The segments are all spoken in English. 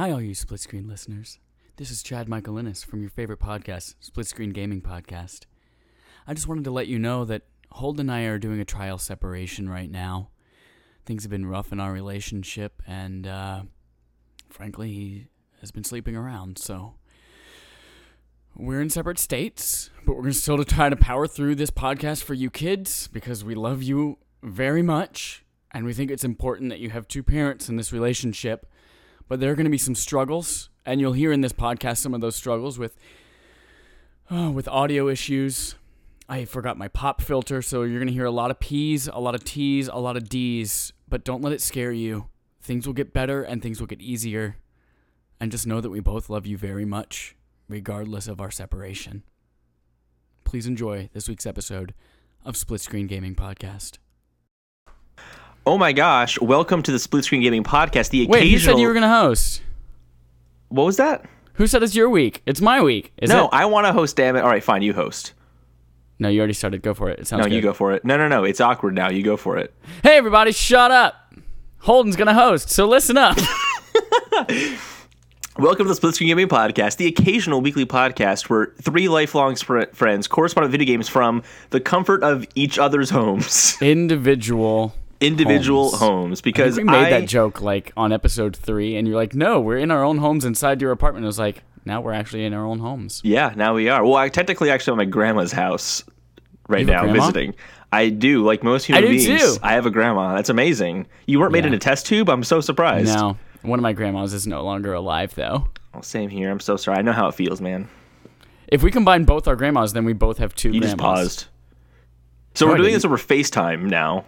Hi, all you split screen listeners. This is Chad Michaelinis from your favorite podcast, Split Screen Gaming Podcast. I just wanted to let you know that Holden and I are doing a trial separation right now. Things have been rough in our relationship, and uh, frankly, he has been sleeping around, so we're in separate states, but we're going to still try to power through this podcast for you kids because we love you very much, and we think it's important that you have two parents in this relationship but there are going to be some struggles, and you'll hear in this podcast some of those struggles with oh, with audio issues. I forgot my pop filter, so you're going to hear a lot of P's, a lot of T's, a lot of D's, but don't let it scare you. Things will get better and things will get easier. And just know that we both love you very much, regardless of our separation. Please enjoy this week's episode of Split Screen Gaming Podcast. Oh my gosh! Welcome to the Split Screen Gaming Podcast. The occasional. Wait, you said you were going to host. What was that? Who said it's your week? It's my week. Is no, it? I want to host. Damn it! All right, fine. You host. No, you already started. Go for it. It sounds No, good. you go for it. No, no, no. It's awkward now. You go for it. Hey, everybody, shut up. Holden's going to host, so listen up. Welcome to the Split Screen Gaming Podcast, the occasional weekly podcast where three lifelong friends correspond with video games from the comfort of each other's homes, Individual. Individual Homes. homes. Because we made I- that joke like on episode three, and you're like, no, we're in our own homes inside your apartment. I was like, now we're actually in our own homes. Yeah, now we are. Well, I technically actually am at my grandma's house right You have a now grandma? visiting. I do, like most human I do beings. too. I have a grandma. That's amazing. You weren't made Yeah. in a test tube. I'm so surprised. No, one of my grandmas is no longer alive, though. Well, same here. I'm so sorry. I know how it feels, man. If we combine both our grandmas, then we both have two You grandmas. just paused. So No, we're doing this over FaceTime now.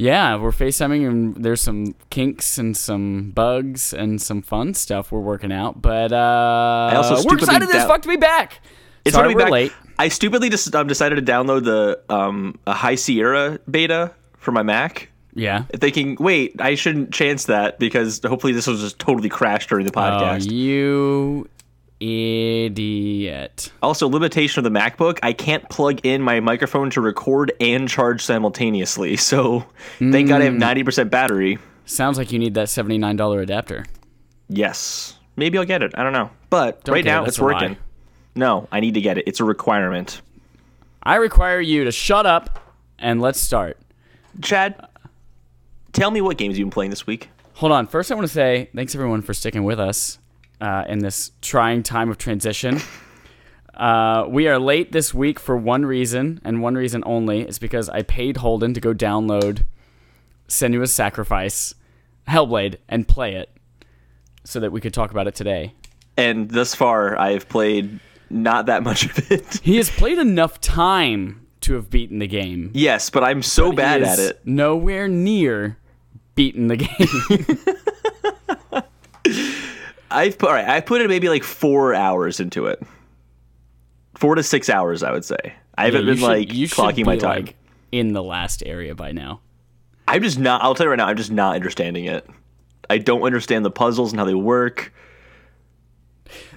Yeah, we're FaceTiming, and there's some kinks and some bugs and some fun stuff we're working out. But uh, I also we're stupidly excited as fuck to be back. It's Sorry we're back. late. I stupidly just um, decided to download the um, a High Sierra beta for my Mac. Yeah. Thinking, wait, I shouldn't chance that because hopefully this will just totally crash during the Oh, podcast. you idiot. Also, limitation of the MacBook, I can't plug in my microphone to record and charge simultaneously. So thank God I have Mm. 90% battery. Sounds like you need that $79 adapter. Yes. Maybe I'll get it. I don't know. But Don't right get it, now it's a lie. working. No, I need to get it. It's a requirement. I require you to shut up and let's start. Chad, tell me what games you've been playing this week. Hold on. First, I want to say thanks everyone for sticking with us uh, in this trying time of transition. Uh, we are late this week for one reason and one reason only. It's because I paid Holden to go download Senua's Sacrifice, Hellblade, and play it so that we could talk about it today. And thus far, I've played not that much of it. He has played enough time to have beaten the game. yes, but I'm so He bad at it. Nowhere near beaten the game. I've put all right. I put in maybe like four hours into it. Four to six hours, I would say. I haven't you been should- like you clocking my time. like, in the last area by now. I'm just not. I'll tell you right now. I'm just not understanding it. I don't understand the puzzles and how they work.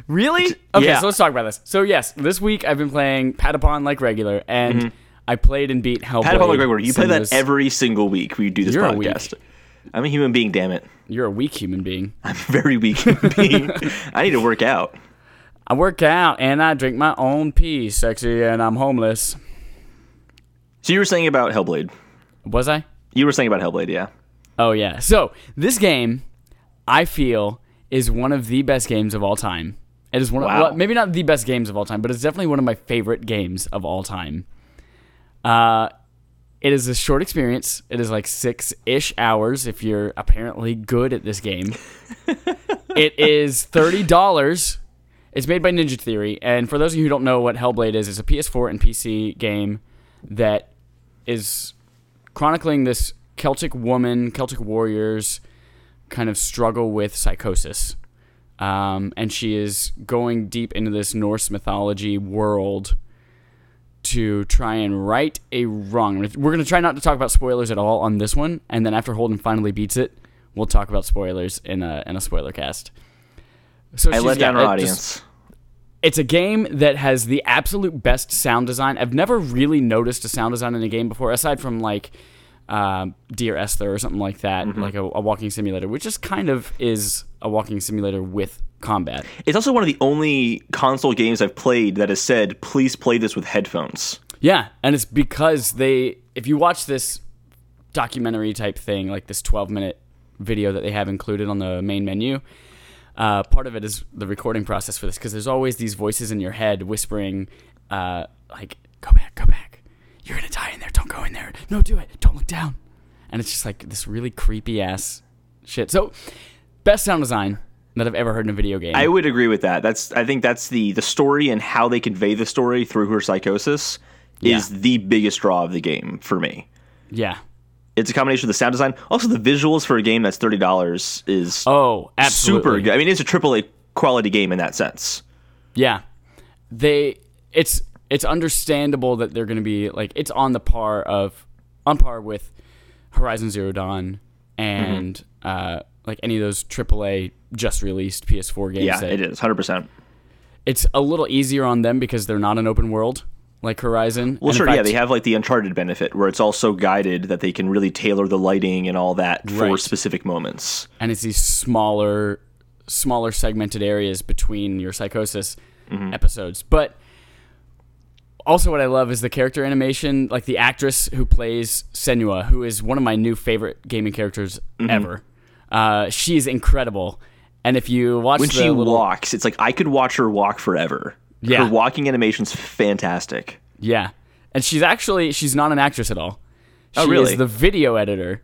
Really? Okay, yeah. so let's talk about this. So yes, this week I've been playing Patapon like regular, and mm-hmm. I played and beat Hellblade. Patapon like regular. you play that every single week we do this You're podcast. I'm a human being, damn it. You're a weak human being. I'm a very weak human being. I need to work out. I work out and I drink my own pee, sexy, and I'm homeless. So you were saying about Hellblade. Was I? You were saying about Hellblade, yeah. Oh yeah. So this game, I feel, is one of the best games of all time. It is one of Wow. well, maybe not the best games of all time, but it's definitely one of my favorite games of all time. Uh, it is a short experience. It is like six ish hours if you're apparently good at this game. it is thirty dollars. It's made by Ninja Theory, and for those of you who don't know what Hellblade is, it's a PS4 and PC game that is chronicling this Celtic woman, Celtic warriors kind of struggle with psychosis. Um, and she is going deep into this Norse mythology world to try and right a wrong. We're going to try not to talk about spoilers at all on this one, and then after Holden finally beats it, we'll talk about spoilers in a in a spoiler cast. So I let down our it just- audience. it's a game that has the absolute best sound design. I've never really noticed a sound design in a game before, aside from like um, Dear Esther or something like that, Mm-hmm. like a, a walking simulator, which just kind of is a walking simulator with combat. It's also one of the only console games I've played that has said, "Please play this with headphones." Yeah, and it's because they, if you watch this documentary type thing, like this 12 minute video that they have included on the main menu, uh, part of it is the recording process for this because there's always these voices in your head whispering, uh, like, go back, go back. You're going to die in there. Don't go in there. No, do it. Don't look down. And it's just like this really creepy ass shit. So, best sound design that I've ever heard in a video game. I would agree with that. That's I think that's the the story and how they convey the story through her psychosis is Yeah. the biggest draw of the game for me. yeah. It's a combination of the sound design, also the visuals for a game that's thirty dollars is Oh, absolutely. super good. I mean, it's a AAA quality game in that sense. Yeah, they it's it's understandable that they're going to be like it's on the par of on par with Horizon Zero Dawn and Mm-hmm. uh, like any of those AAA just released PS4 games. Yeah, that- it is hundred percent. It's a little easier on them because they're not an open world like Horizon. Well, And sure, yeah, they have like the Uncharted benefit where it's also guided that they can really tailor the lighting and all that for Right. specific moments. and it's these smaller smaller segmented areas between your psychosis Mm-hmm. episodes but also what i love is the character animation like the actress who plays senua who is one of my new favorite gaming characters Mm-hmm. ever uh, she's incredible and if you watch When she little, walks, it's like I could watch her walk forever. Yeah. Her walking animation's fantastic. yeah and she's actually she's not an actress at all she Oh, really? is the video editor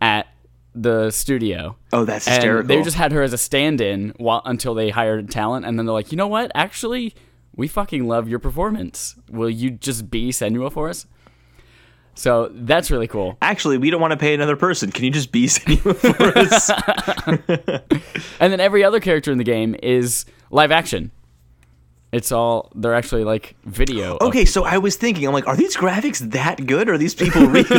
at the studio Oh, that's and hysterical. they just had her as a stand-in while until they hired talent, and then they're like, you know what? Actually, we fucking love your performance. Will you just be Senua for us? So that's really cool. Actually, we don't want to pay another person. Can you just be Senua for us? And then every other character in the game is live action. It's all they're actually like video. Okay, so I was thinking, I'm like, are these graphics that good? Are these people real?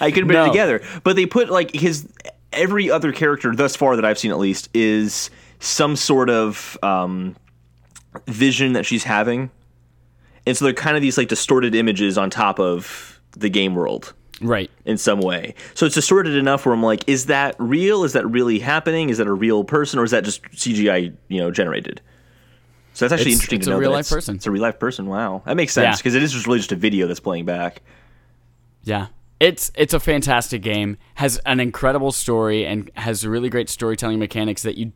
I couldn't put No. it together. But they put like his every other character thus far that I've seen at least is some sort of um, vision that she's having, and so they're kind of these like distorted images on top of the game world right. in some way. So it's distorted enough where I'm like, is that real? Is that really happening? Is that a real person, or is that just CGI, you know, generated? So that's actually It's- interesting it's to know. It's a real life it's, person. It's a real life person. Wow, that makes sense Yeah. because it is just really just a video that's playing back. Yeah. It's it's a fantastic game. Has an incredible story and has really great storytelling mechanics that you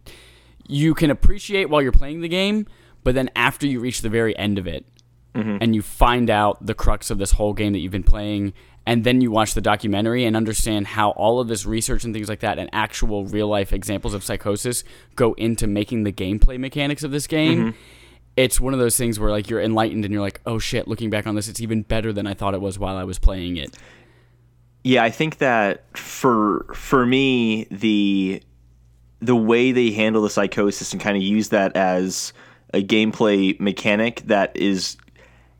you can appreciate while you're playing the game, but then after you reach the very end of it Mm-hmm. and you find out the crux of this whole game that you've been playing and then you watch the documentary and understand how all of this research and things like that and actual real life examples of psychosis go into making the gameplay mechanics of this game. Mm-hmm. It's one of those things where like you're enlightened and you're like, "Oh shit, looking back on this, it's even better than I thought it was while I was playing it." Yeah, I think that for for me the the way they handle the psychosis and kind of use that as a gameplay mechanic that is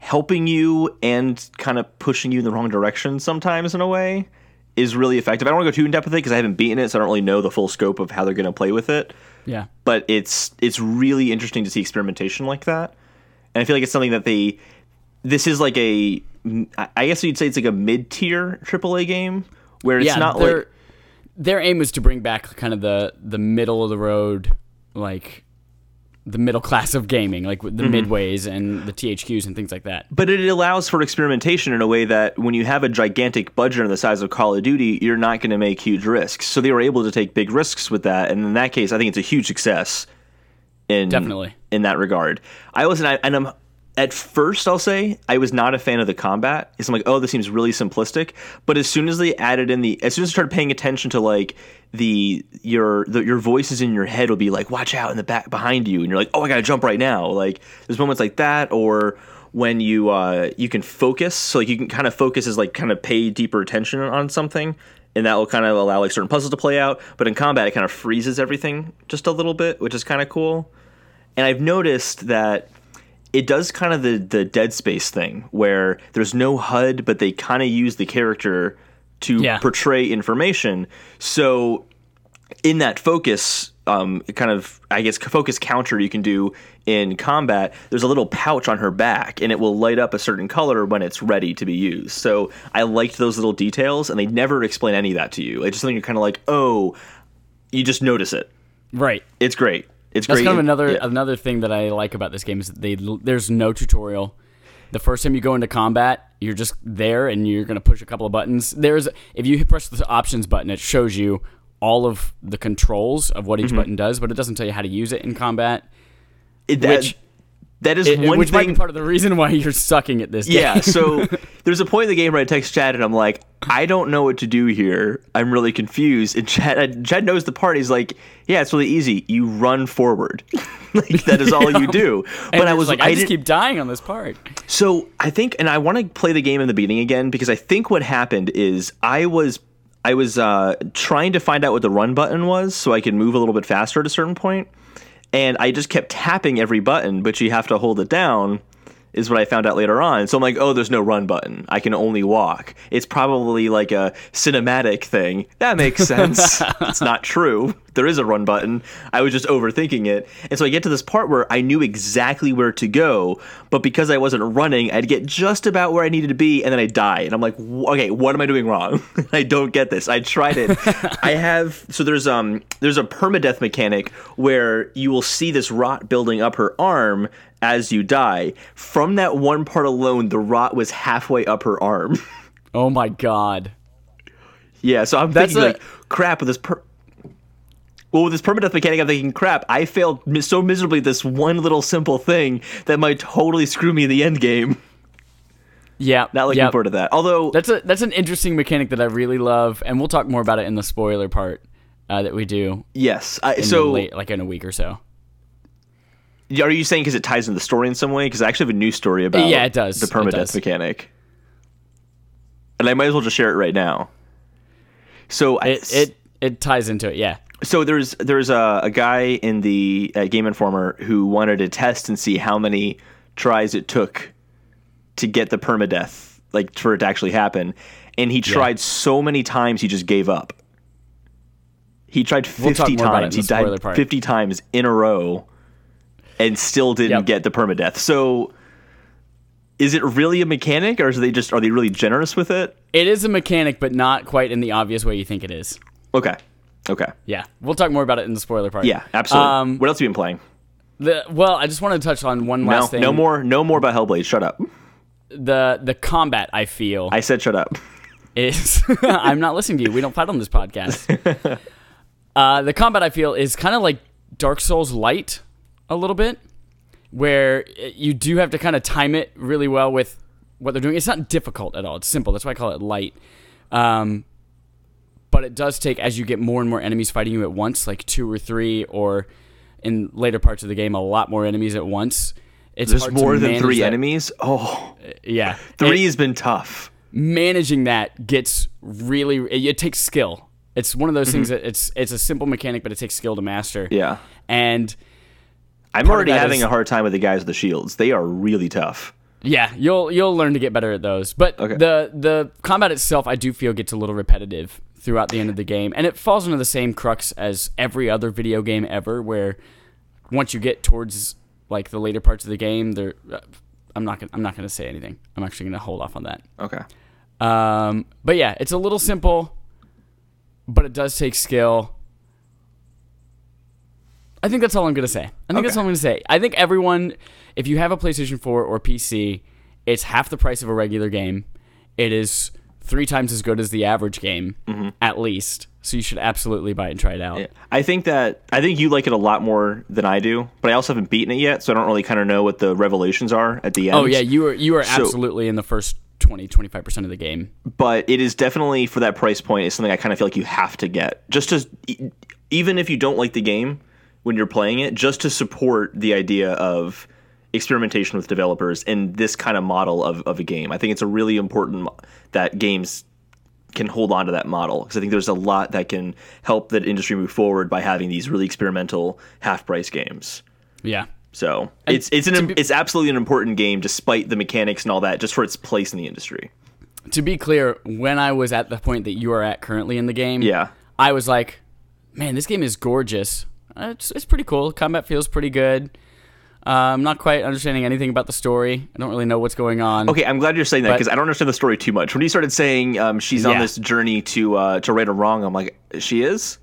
helping you and kind of pushing you in the wrong direction sometimes in a way is really effective. I don't want to go too in depth with it because I haven't beaten it, so I don't really know the full scope of how they're going to play with it. Yeah. But it's it's really interesting to see experimentation like that, and I feel like it's something that they. This is like a, I guess you'd say it's like a mid tier AAA game where it's yeah, not their like their aim is to bring back kind of the the middle of the road, like the middle class of gaming, like the Mm-hmm. midways and the THQs and things like that. but it allows for experimentation in a way that when you have a gigantic budget on the size of Call of Duty, you're not going to make huge risks. So they were able to take big risks with that, and in that case, I think it's a huge success. In Definitely. in that regard, I wasn't, I, and I'm at first I'll say I was not a fan of the combat. It's I'm like, oh, this seems really simplistic. But as soon as they added in the, as soon as I started paying attention to like the your the, your voices in your head will be like, watch out in the back behind you, and you're like, oh, I gotta jump right now. Like there's moments like that, or when you uh you can focus, so like you can kind of focus as like kind of pay deeper attention on something. And that will kind of allow like certain puzzles to play out, but in combat it kind of freezes everything just a little bit, which is kind of cool. And I've noticed that it does kind of the the Dead Space thing where there's no HUD, but they kind of use the character to Yeah. portray information. So in that focus um, kind of I guess focus counter you can do in combat. There's a little pouch on her back, and it will light up a certain color when it's ready to be used. So I liked those little details, and they never explain any of that to you. It's just something you're kind of like, oh, you just notice it. Right. It's great. It's That's great. kind of another yeah. another thing that I like about this game is that they there's no tutorial. The first time you go into combat, you're just there and you're gonna push a couple of buttons. There's if you press the options button, it shows you all of the controls of what each Mm-hmm. button does, but it doesn't tell you how to use it in combat. It- that, which- that is It- one which might be part of the reason why you're sucking at this. Game. Yeah, so there's a point in the game where I text Chad and I'm like, I don't know what to do here. I'm really confused. And Chad, uh, Chad knows the part. He's like, Yeah, it's really easy. You run forward. like that is all you do. And But I was like, I, I, just keep dying on this part. so I think, and I want to play the game in the beginning again because I think what happened is I was I was uh, trying to find out what the run button was so I could move a little bit faster at a certain point, and I just kept tapping every button, but you have to hold it down. Is what I found out later on. So I'm like, oh, there's no run button. I can only walk. It's probably like a cinematic thing. That makes sense. it's not true. There is a run button. I was just overthinking it. And so I get to this part where I knew exactly where to go, but because I wasn't running, I'd get just about where I needed to be and then I die. And I'm like, okay, what am I doing wrong? I don't get this. I tried it. I have so there's um there's a permadeath mechanic where you will see this rot building up her arm as you die. From that one part alone, the rot was halfway up her arm. Oh my god. Yeah, so I'm That's thinking a- like, crap with this per. Well, with this permadeath mechanic, I'm thinking, crap, I failed so miserably this one little simple thing that might totally screw me in the end game. Yeah. Not looking yeah. forward to that. Although, That's a that's an interesting mechanic that I really love, and we'll talk more about it in the spoiler part uh, that we do yes. I, so, late, like in a week or so. Are you saying because it ties into the story in some way? Because I actually have a new story about Yeah, it does. the It permadeath does. mechanic, and I might as well just share it right now. So I- It it it ties into it. Yeah. so there's there's a, a guy in the uh, Game Informer who wanted to test and see how many tries it took to get the permadeath, like for it to actually happen. And he tried so many times he just gave up. He tried We'll fifty more about it times. He died part. fifty times in a row, and still didn't Yep. get the permadeath. So, is it really a mechanic, or is they just are they really generous with it? It is a mechanic, but not quite in the obvious way you think it is. Okay, okay, Yeah. We'll talk more about it in the spoiler part. yeah, absolutely. Um, what else have you been playing? The, well, I just want to touch on one No, last thing. no more, no more about Hellblade. Shut up. The the combat I feel I said shut up. is I'm not listening to you. We don't fight on this podcast. uh, the combat I feel is kind of like Dark Souls light a little bit, where uh, you do have to kind of time it really well with what they're doing. It's not difficult at all. It's simple. That's why I call it light. Um, but it does take as you get more and more enemies fighting you at once, like two or three, or in later parts of the game, a lot more enemies at once. It's There's more than three that- enemies. Oh, Yeah, three It- has been tough. managing that gets really it, it takes skill it's one of those things that it's it's a simple mechanic but it takes skill to master Mm-hmm. Yeah, and I'm Part already having is- a hard time with the guys with the shields. They are really tough. yeah you'll you'll learn to get better at those but Okay. the the combat itself i do feel gets a little repetitive throughout the end of the game and it falls into the same crux as every other video game ever where once you get towards like the later parts of the game there i'm not gonna i'm not gonna say anything i'm actually gonna hold off on that Okay. Um, but yeah, it's a little simple, but it does take skill. I think that's all I'm gonna say. I think that's all I'm gonna say. I think everyone, if you have a PlayStation 4 or PC, it's half the price of a regular game. It is three times as good as the average game, at least. So you should absolutely buy it and try it out. Mm-hmm. Yeah. I think that I think you like it a lot more than I do, but I also haven't beaten it yet, so I don't really kind of know what the revelations are at the end. Oh yeah, you are you are So- absolutely in the first 20 25% of the game. but it is definitely for that price point. It's something I kind of feel like you have to get just to e- even if you don't like the game when you're playing it, just to support the idea of experimentation with developers in this kind of model of, of a game. I think it's a really important mo- that games can hold on to that model because I think there's a lot that can help the industry move forward by having these really experimental half price games. Yeah. So it's it's an be- it's absolutely an important game despite the mechanics and all that, just for its place in the industry. To be clear, when I was at the point that you are at currently in the game, Yeah. I was like, man, this game is gorgeous. It's it's pretty cool. Combat feels pretty good. Uh, I'm not quite understanding anything about the story. I don't really know what's going on. Okay, I'm glad you're saying that because I don't understand the story too much. When you started saying um, she's on this journey to uh, to right or wrong, I'm like, she is.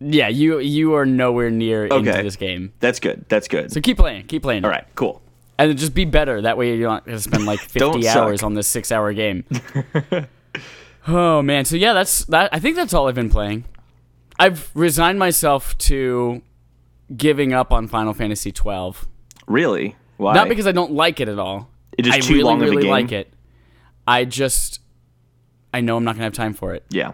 Yeah, you you are nowhere near into this game. That's good. That's good. So keep playing, keep playing. All right, cool. and just be better. That way you're not gonna spend like 50 Don't suck. hours on this six hour game. oh man, so yeah, that's that. I think that's all I've been playing. I've resigned myself to giving up on Final Fantasy 12. Really? Why? Not because I don't like it at all. It is I too really, long of a really game? like it. I just, I know I'm not gonna have time for it yeah.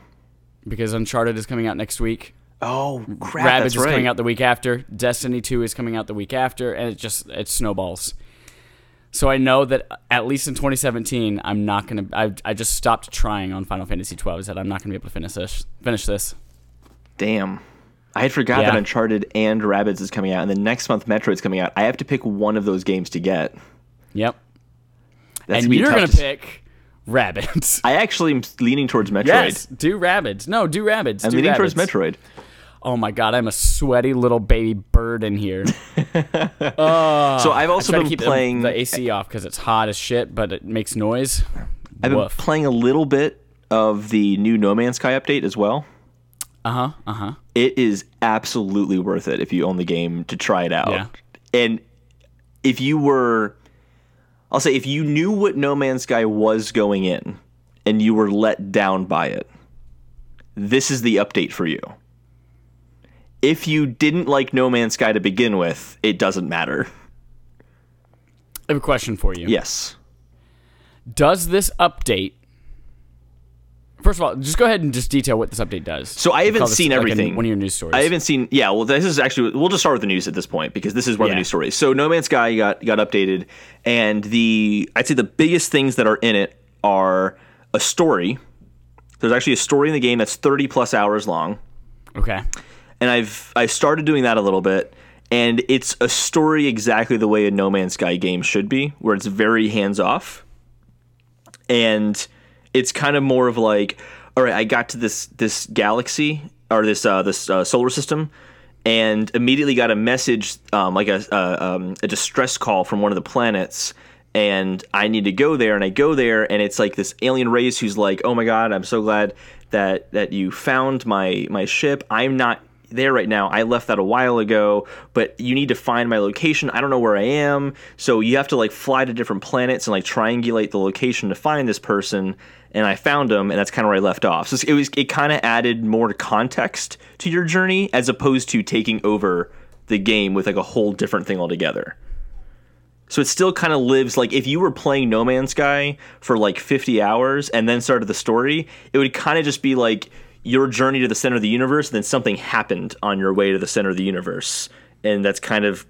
because Uncharted is coming out next week. Oh crap! Rabbids is coming out the week after. Destiny 2 is coming out the week after, and it just it snowballs. So I know that at least in 2017, I'm not gonna. I, I just stopped trying on Final Fantasy 12. I said I'm not gonna be able to finish this. Finish this. Damn. I had forgot Yeah. that Uncharted and Rabbids is coming out, and then next month Metroid's coming out. I have to pick one of those games to get. Yep. That's and you're gonna to pick Rabbids. I actually am leaning towards Metroid. yes, do Rabbids. No, do Rabbids. I'm do leaning towards Metroid. Oh my god, I'm a sweaty little baby bird in here. so I've also been keep the- playing. the, AC off because it's hot as shit, but it makes noise. I've been playing a little bit of the new No Man's Sky update as well. Uh huh. Uh huh. It is absolutely worth it if you own the game to try it out. Yeah. And if you were, I'll say, if you knew what No Man's Sky was going in and you were let down by it, this is the update for you. If you didn't like No Man's Sky to begin with, it doesn't matter. I have a question for you. Yes. Does this update? First of all, just go ahead and just detail what this update does. So I haven't this, seen like, everything. one of your news stories. I haven't seen. Yeah, well, this is actually. We'll just start with the news at this point because this is where Yeah. the news stories. So, No Man's Sky got got updated, and the I'd say the biggest things that are in it are a story. There's actually a story in the game that's 30 plus hours long, Okay. and I've I started doing that a little bit, and it's a story exactly the way a No Man's Sky game should be, where it's very hands off, and it's kind of more of like, all right, I got to this this galaxy or this uh, this uh, solar system, and immediately got a message, um, like a uh, um, a distress call from one of the planets. And I need to go there, and I go there, and it's like this alien race who's like, "Oh my god, I'm so glad that that you found my my ship. I'm not there right now. I left that a while ago, but you need to find my location. I don't know where I am. So you have to like fly to different planets and like triangulate the location to find this person. And I found him, and that's kind of where I left off. So it was it kind of added more context to your journey as opposed to taking over the game with like a whole different thing altogether. So it still kind of lives like if you were playing No Man's Sky for like 50 hours and then started the story, it would kind of just be like your journey to the center of the universe, and then something happened on your way to the center of the universe, and that's kind of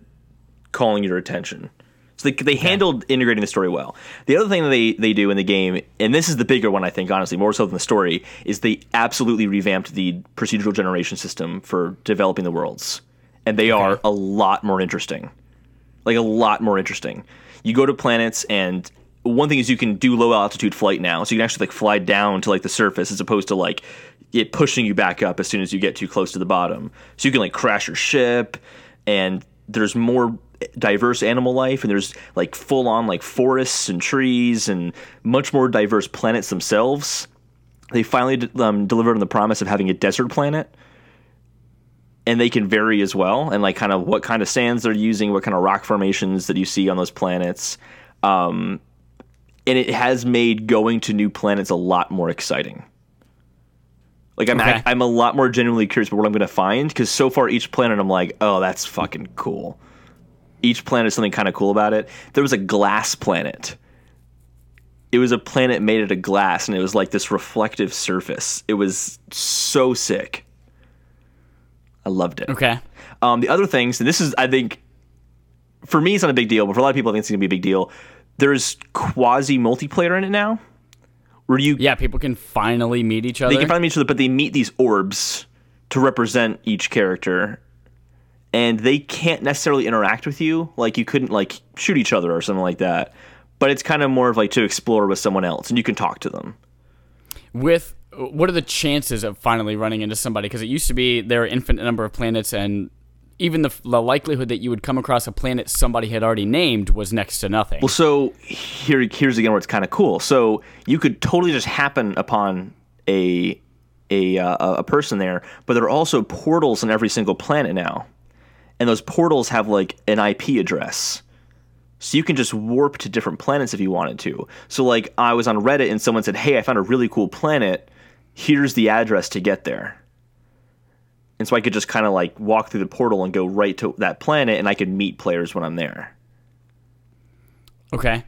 calling your attention. So they, they handled integrating the story well. The other thing that they, they do in the game, and this is the bigger one, I think, honestly, more so than the story, is they absolutely revamped the procedural generation system for developing the worlds. And they are a lot more interesting like a lot more interesting. You go to planets, and one thing is you can do low altitude flight now, so you can actually like fly down to like the surface as opposed to like it pushing you back up as soon as you get too close to the bottom. So you can like crash your ship, and there's more diverse animal life, and there's like full on like forests and trees, and much more diverse planets themselves. They finally um, delivered on the promise of having a desert planet and they can vary as well and like kind of what kind of sands they're using what kind of rock formations that you see on those planets um, and it has made going to new planets a lot more exciting. Like i'm Okay. i'm a lot more genuinely curious about what i'm going to find because so far each planet i'm like oh that's fucking cool. Each planet is something kind of cool about it. There was a glass planet. It was a planet made out of glass and it was like this reflective surface. It was so sick. I loved it. Okay. um, the other things, and this is, I think, for me, it's not a big deal, but for a lot of people, I think it's going to be a big deal. There's quasi multiplayer in it now, where you Yeah, people can finally meet each other. they can find each other, but they meet these orbs to represent each character, and they can't necessarily interact with you. Like you couldn't like shoot each other or something like that. But it's kind of more of like to explore with someone else, and you can talk to them. With what are the chances of finally running into somebody? Because it used to be there are infinite number of planets, and even the, the likelihood that you would come across a planet somebody had already named was next to nothing. Well, so here, here's again where it's kind of cool. So you could totally just happen upon a a uh, a person there, but there are also portals on every single planet now, and those portals have like an IP address. So you can just warp to different planets if you wanted to. So like I was on Reddit and someone said, "Hey, I found a really cool planet. Here's the address to get there." And so I could just kind of like walk through the portal and go right to that planet, and I could meet players when I'm there. Okay.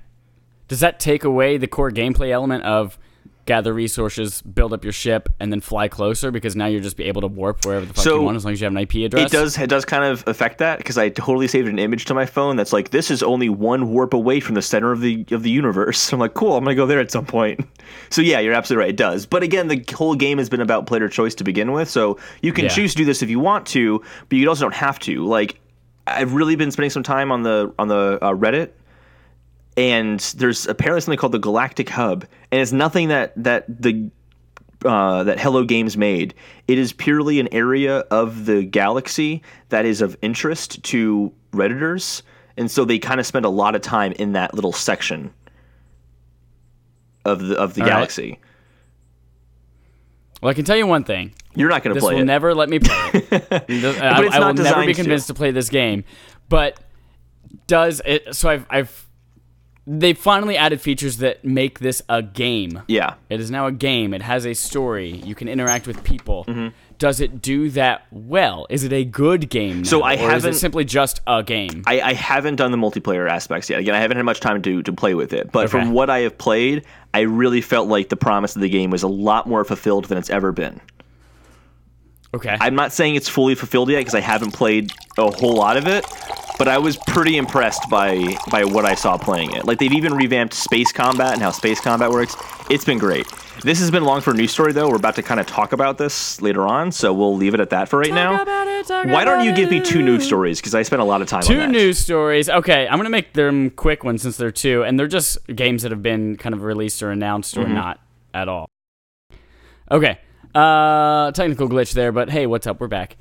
Does that take away the core gameplay element of gather resources, build up your ship, and then fly closer? Because now you're just be able to warp wherever the fuck So, you want as long as you have an IP address. It does. It does kind of affect that because I totally saved an image to my phone that's like this is only one warp away from the center of the of the universe. I'm like, cool. I'm gonna go there at some point. So yeah, you're absolutely right. It does. But again, the whole game has been about player choice to begin with. So you can Yeah. choose to do this if you want to, but you also don't have to. Like I've really been spending some time on the on the uh, Reddit and there's apparently something called the Galactic Hub, and it's nothing that that the uh, that Hello Games made. It is purely an area of the galaxy that is of interest to redditors, and so they kind of spend a lot of time in that little section of the of the All right. galaxy. Well, I can tell you one thing. You're not going to play. Will it. never let me play it. I, it's I will not never be to. convinced to. play this game. But does it? So I've, I've they finally added features that make this a game. yeah. It is now a game. It has a story. You can interact with people. Mm-hmm. Does it do that well? Is it a good game? Now, So I or haven't- it simply just a game? I, I haven't done the multiplayer aspects yet. Again, I haven't had much time to to play with it. But Okay. from what I have played, I really felt like the promise of the game was a lot more fulfilled than it's ever been. Okay. I'm not saying it's fully fulfilled yet because I haven't played a whole lot of it, but I was pretty impressed by by what I saw playing it. Like they've even revamped space combat and how space combat works. It's been great. This has been long for a news story though. We're about to kind of talk about this later on, so we'll leave it at that for right now. about it, talk Why don't you give me two news stories because I spent a lot of time on Two news stories. Okay, I'm gonna make them quick ones since they're two, and they're just games that have been kind of released or announced Mm-hmm. or not at all. Okay, uh, technical glitch there, but hey, what's up? We're back.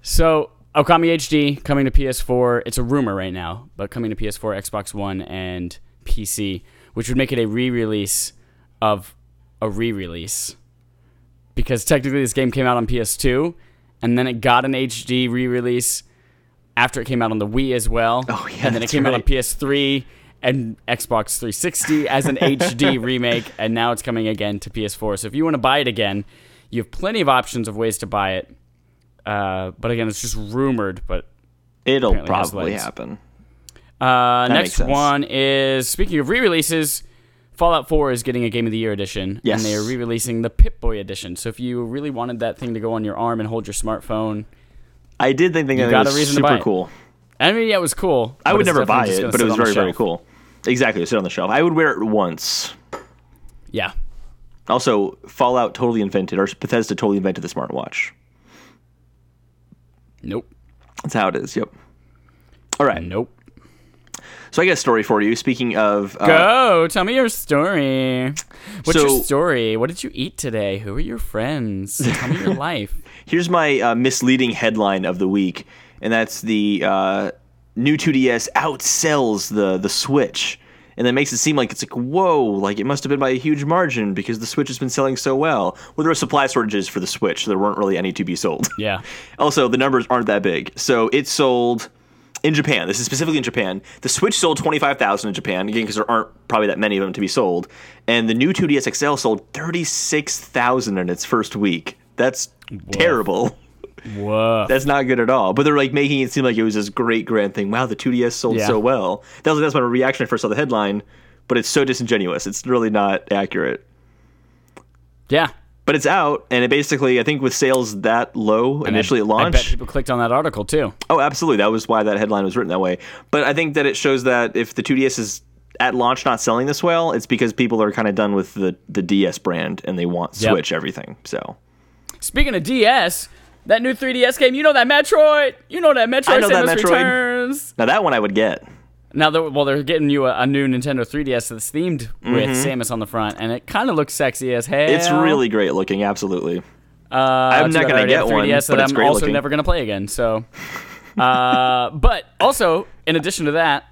So, Okami HD coming to PS4. It's a rumor right now, but coming to PS4, Xbox One, and PC, which would make it a re-release of a re-release because technically this game came out on PS2, and then it got an HD re-release after it came out on the Wii as well. Oh, yeah, and then it came out on. PS3 and Xbox 360 as an HD remake, and now it's coming again to PS4. So if you want to buy it again, you have plenty of options of ways to buy it. Uh, but again, it's just rumored. But It'll probably happen. uh, next one is speaking of re-releases. Fallout 4 is getting a Game of the Year edition, Yes. and they are re-releasing the Pip-Boy edition. So if you really wanted that thing to go on your arm and hold your smartphone, I did think, think You that got a was reason to super buy it. cool. I mean, yeah, it was cool. I would never buy it, but it was very very cool. Exactly, sit on the shelf. I would wear it once. Yeah. Also, Fallout totally invented, or Bethesda totally invented the smartwatch. Nope. That's how it is. Yep. All right. Nope. So I got a story for you. Speaking of, uh, Go. Tell me your story. What's So- your story? What did you eat today? Who are your friends? Tell me your life. here's my uh, misleading headline of the week, and that's the uh, new 2DS outsells the the Switch, and that makes it seem like it's like whoa, like it must have been by a huge margin because the Switch has been selling so well. Well, there were supply shortages for the Switch, so there weren't really any to be sold. Yeah. Also, the numbers aren't that big. So it sold in Japan. This is specifically in Japan. The Switch sold 25,000 in Japan, again, because there aren't probably that many of them to be sold. And the new 2DS XL sold 36,000 in its first week. That's terrible. Whoa. That's not good at all. But they're like making it seem like it was this great grand thing. Wow, the 2DS sold Yeah. so well. That was, that was my reaction when I first saw the headline, but it's so disingenuous. It's really not accurate. yeah. But it's out, and it basically, I think with sales that low initially at I launch, bet people clicked on that article too. Oh, absolutely. That was why that headline was written that way. But I think that it shows that if the 2DS is at launch not selling this well, it's because people are kind of done with the, the DS brand and they want Yep. Switch everything. So Speaking of DS, that new 3DS game, you know that Metroid? You know that Metroid I know that Samus Metroid. Returns? now that one I would get. Now, they're, well, they're getting you a, a new Nintendo 3DS that's themed with Samus on the front, and it kind of looks sexy as hell. Mm-hmm. It's really great looking. Absolutely. Uh, I'm not gonna get one, 3DS but that it's I'm also looking. never gonna play again. So uh, but also, in addition to that,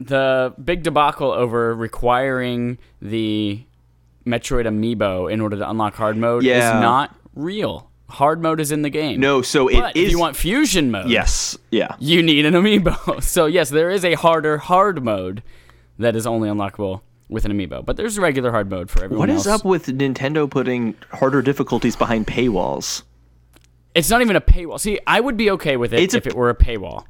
the big debacle over requiring the Metroid amiibo in order to unlock hard mode Yeah. is not real. Hard mode is in the game. No, so it is. but if you want fusion mode, yes, yeah. you need an amiibo. So yes, there is a harder hard mode that is only unlockable with an amiibo, but there's a regular hard mode for everyone What else. is up with Nintendo putting harder difficulties behind paywalls? It's not even a paywall. See, I would be okay with it It's a- if it were a paywall.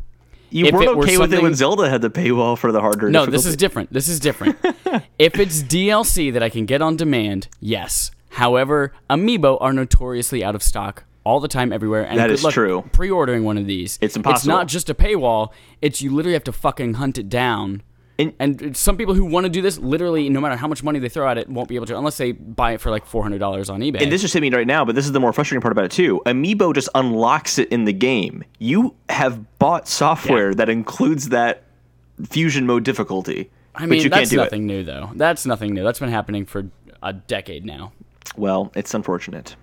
You If weren't okay with it when Zelda had the paywall for the harder. No, difficulty. this is different. This is different. if it's DLC that I can get on demand, yes. However, amiibo are notoriously out of stock all the time everywhere. And That is luck true. Pre-ordering one of these, It's impossible. It's not just a paywall. It's you literally have to fucking hunt it down. And- And some people who want to do this, literally, no matter how much money they throw at it, won't be able to unless they buy it for like four hundred dollars on eBay. And this just hit me right now, but this is the more frustrating part about it too. Amiibo just unlocks it in the game. You have bought software Yeah. that includes that fusion mode difficulty. I but mean, you that's can't do nothing new though. That's nothing new. That's been happening for a decade now. Well, it's unfortunate.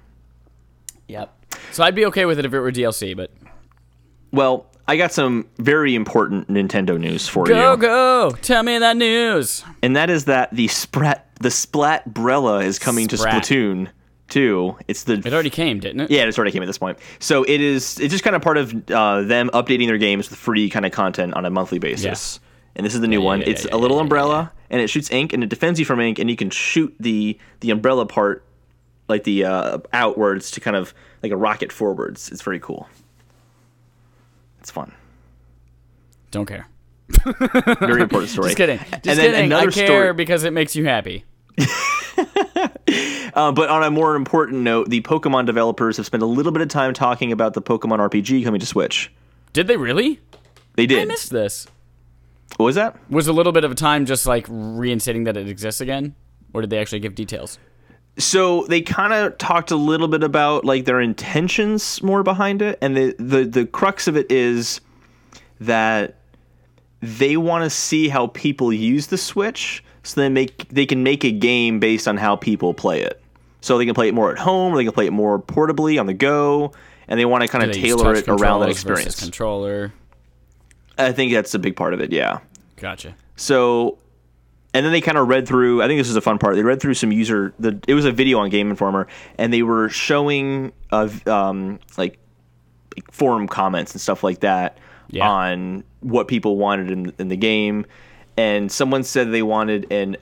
Yep. So I'd be okay with it if it were DLC, but Well, I got some very important Nintendo news for go you. go, go! tell me that news. And that is that the Sprat the Splat Brella is coming Sprat. to Splatoon 2. It's the It already came, didn't it? Yeah, it already came at this point. So it is. It's just kind of part of uh, them updating their games with free kind of content on a monthly basis. And this is the new Yeah, one. yeah, it's yeah, a little yeah, umbrella, and it shoots ink, and it defends you from ink, and you can shoot the the umbrella part, like the uh, outwards to kind of like a rocket forwards. It's very cool. It's fun. Don't care. Very important story. Just kidding. Just and then kidding. another I care story. because it makes you happy. Uh, but on a more important note, the Pokemon developers have spent a little bit of time talking about the Pokemon RPG coming to Switch. Did they really? They did. I missed this. what was that? Was a little bit of a time just like reinstating that it exists again, or did they actually give details? So they kind of talked a little bit about like their intentions more behind it and the the, the crux of it is that they want to see how people use the switch so they make they can make a game based on how people play it so they can play it more at home or they can play it more portably on the go and they want to kind of tailor it around that experience Controller. i think that's a big part of it yeah Gotcha. So, and then they kind of read through. I think this is a fun part. They read through some user. The it was a video on Game Informer, and they were showing of um, like like forum comments and stuff like that Yeah. on what people wanted in in the game. And someone said they wanted an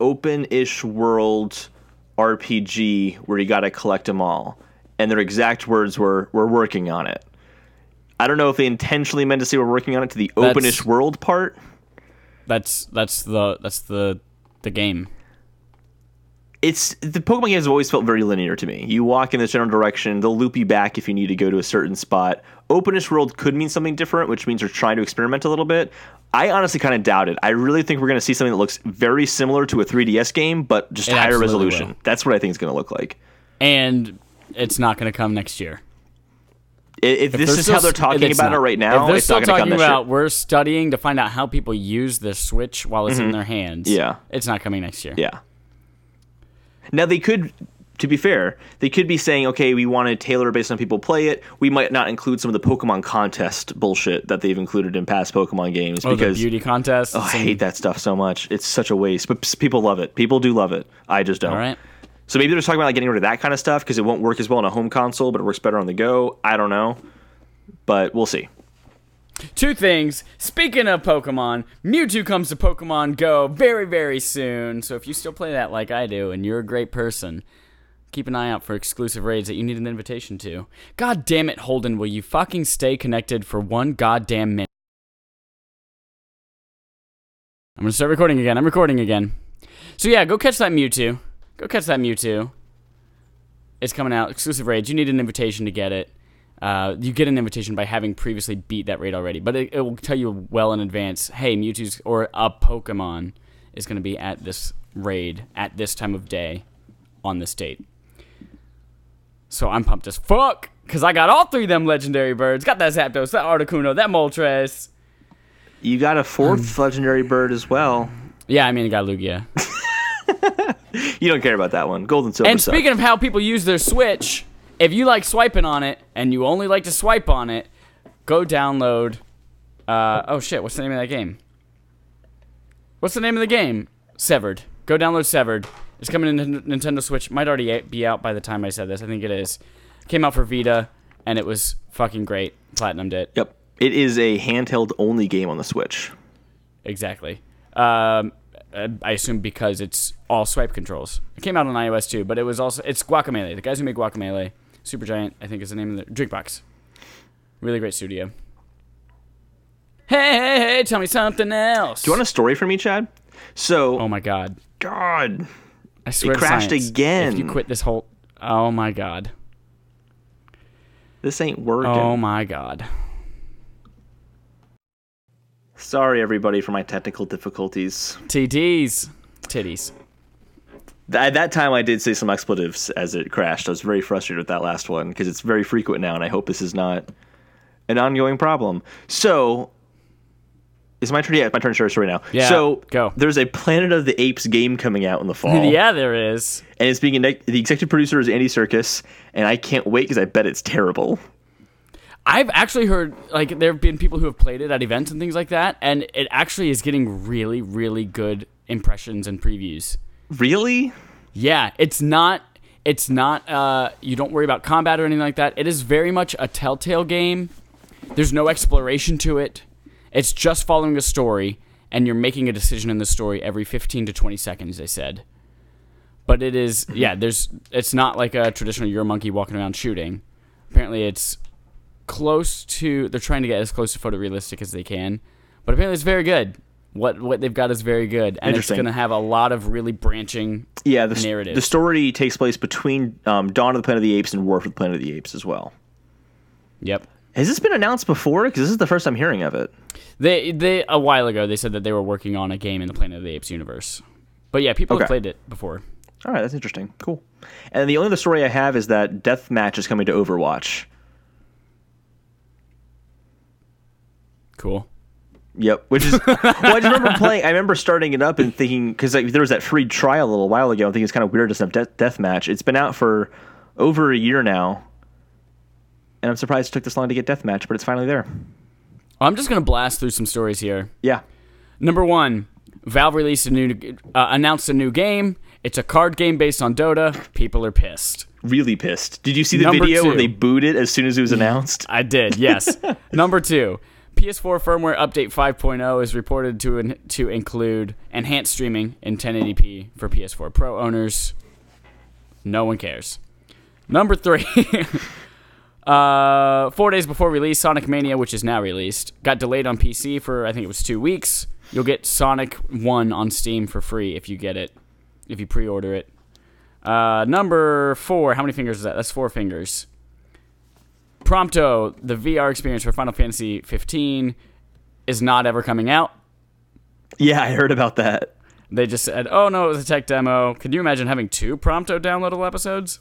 open-ish world RPG where you got to collect them all. And their exact words were, "We're working on it." I don't know if they intentionally meant to say we're working on it to the That's- openish world part. That's that's the that's the the game. it's the Pokemon games have always felt very linear to me. You walk in this general direction, they'll loop you back if you need to go to a certain spot. Openish world could mean something different, which means they're trying to experiment a little bit. I honestly kind of doubt it. I really think we're going to see something that looks very similar to a 3DS game, but just It higher resolution. will. That's what I think it's going to look like. And it's not going to come next year. I- If, this is still how they're talking about not. it right now, If they're it's still not going to come talking this about year. we're studying to find out how people use the Switch while it's in their hands. Mm-hmm. Yeah. it's not coming next year. Yeah. Now they could, to be fair, they could be saying, okay, we want to tailor based on people play it. We might not include some of the Pokemon contest bullshit that they've included in past Pokemon games Oh, because the beauty contest. oh, I hate that stuff so much. It's such a waste, but people love it. People do love it. I just don't. All right. So maybe they're talking about like getting rid of that kind of stuff because it won't work as well on a home console, but it works better on the go. I don't know, but we'll see. Two things. Speaking of Pokemon, Mewtwo comes to Pokemon Go very, very soon. So if you still play that like I do and you're a great person, keep an eye out for exclusive raids that you need an invitation to. God damn it, Holden, will you fucking stay connected for one goddamn minute? I'm gonna start recording again. I'm recording again. So yeah, go catch that Mewtwo. Go catch that Mewtwo. It's coming out. Exclusive raids. You need an invitation to get it. Uh, you get an invitation by having previously beat that raid already, but it, it will tell you well in advance. Hey, Mewtwo's or a Pokemon is going to be at this raid at this time of day on this date. So I'm pumped as fuck because I got all three of them legendary birds. Got that Zapdos, that Articuno, that Moltres. You got a fourth Um, legendary bird as well. Yeah, I mean, I got Lugia. You don't care about that one. Gold and silver. And speaking of how people use their Switch, if you like swiping on it and you only like to swipe on it, go download. Uh, oh shit! What's the name of that game? What's the name of the game? Severed. Go download Severed. It's coming to Nintendo Switch. Might already be out by the time I said this. I think it is. Came out for Vita, and it was fucking great. Platinum did. Yep. It is a handheld only game on the Switch. Exactly. Um, Uh, I assume because it's all swipe controls. It came out on iOS too, but it was also it's Guacamelee. The guys who make Guacamelee, Supergiant, I think is the name of the Drinkbox. Really great studio. Hey, hey, hey! Tell me something else. Do you want a story from me, Chad? So, Oh my god! God, I swear to crashed science, again. If you quit this whole, oh my god! this ain't working. Oh my god! Sorry, everybody, for my technical difficulties. TDs, titties. At that time, I did say some expletives as it crashed. I was very frustrated with that last one because it's very frequent now, and I hope this is not an ongoing problem. So, is my turn? Yeah, it's my turn to share a story now. Yeah, so go. There's a Planet of the Apes game coming out in the fall. yeah, there is. and it's being the executive producer is Andy Serkis, and I can't wait because I bet it's terrible. I've actually heard like there have been people who have played it at events and things like that, and it actually is getting really, really good impressions and previews. Really? Yeah, it's not. It's not. Uh, you don't worry about combat or anything like that. It is very much a telltale game. There's no exploration to it. It's just following a story, and you're making a decision in the story every 15 to 20 seconds. They said, but it is. Yeah, there's. It's not like a traditional you're a monkey walking around shooting. Apparently, it's close to. They're trying to get as close to photorealistic as they can, but apparently, it's very good. What what they've got is very good, and it's going to have a lot of really branching Yeah. The, Narratives. the story takes place between um, Dawn of the Planet of the Apes and War for the Planet of the Apes as well. Yep. Has this been announced before? Because this is the first I'm hearing of it. They they a while ago they said that they were working on a game in the Planet of the Apes universe. But yeah, people Okay. have played it before. All right, that's interesting. Cool. And the only other story I have is that Deathmatch is coming to Overwatch. Cool. Yep, which is well. I just remember playing. I remember starting it up and thinking because like, there was that free trial a little while ago. I think it's kind of weird to have death, deathmatch. It's been out for over a year now, and I'm surprised it took this long to get deathmatch, but it's finally there. I'm just gonna blast through some stories here. Yeah, Number one, Valve released a new uh, announced a new game. It's a card game based on Dota. People are pissed. really pissed. Did you see the Number video where they booed it as soon as it was announced? I did, yes. Number two, PS4 firmware update 5.0 is reported to in, to include enhanced streaming in 1080p for PS4 Pro owners. No one cares. Number three, uh, four days before release, Sonic Mania, which is now released, got delayed on PC for I think it was two weeks. You'll get Sonic One on Steam for free if you get it, if you pre-order it. Uh, number four, how many fingers is that? That's four fingers. Prompto, the VR experience for Final Fantasy 15, is not ever coming out. Yeah, I heard about that. They just said, "Oh no, it was a tech demo." Could you imagine having two Prompto downloadable episodes?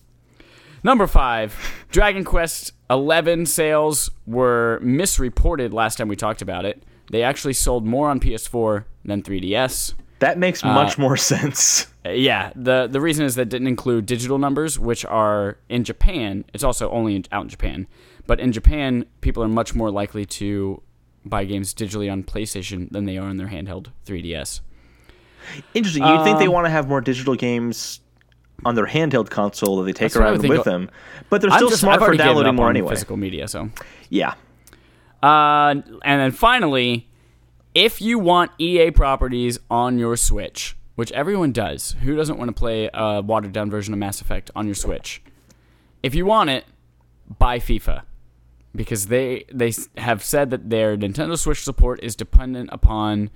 Number five, Dragon Quest XI sales were misreported last time we talked about it. They actually sold more on PS4 than 3DS. That makes much more sense. Uh, yeah, the the reason is that didn't include digital numbers, which are in Japan. It's also only in, out in Japan, but in Japan, people are much more likely to buy games digitally on PlayStation than they are on their handheld 3DS. Interesting. You'd think they Um, want to have more digital games on their handheld console that they take That's what I around with them, but they're I'm still just- smart I've for downloading more anyway. Physical media, so. Yeah. Uh, and then finally, if you want EA properties on your Switch, which everyone does, who doesn't want to play a watered down version of Mass Effect on your Switch? If you want it, buy FIFA. Because they they have said that their Nintendo Switch support is dependent upon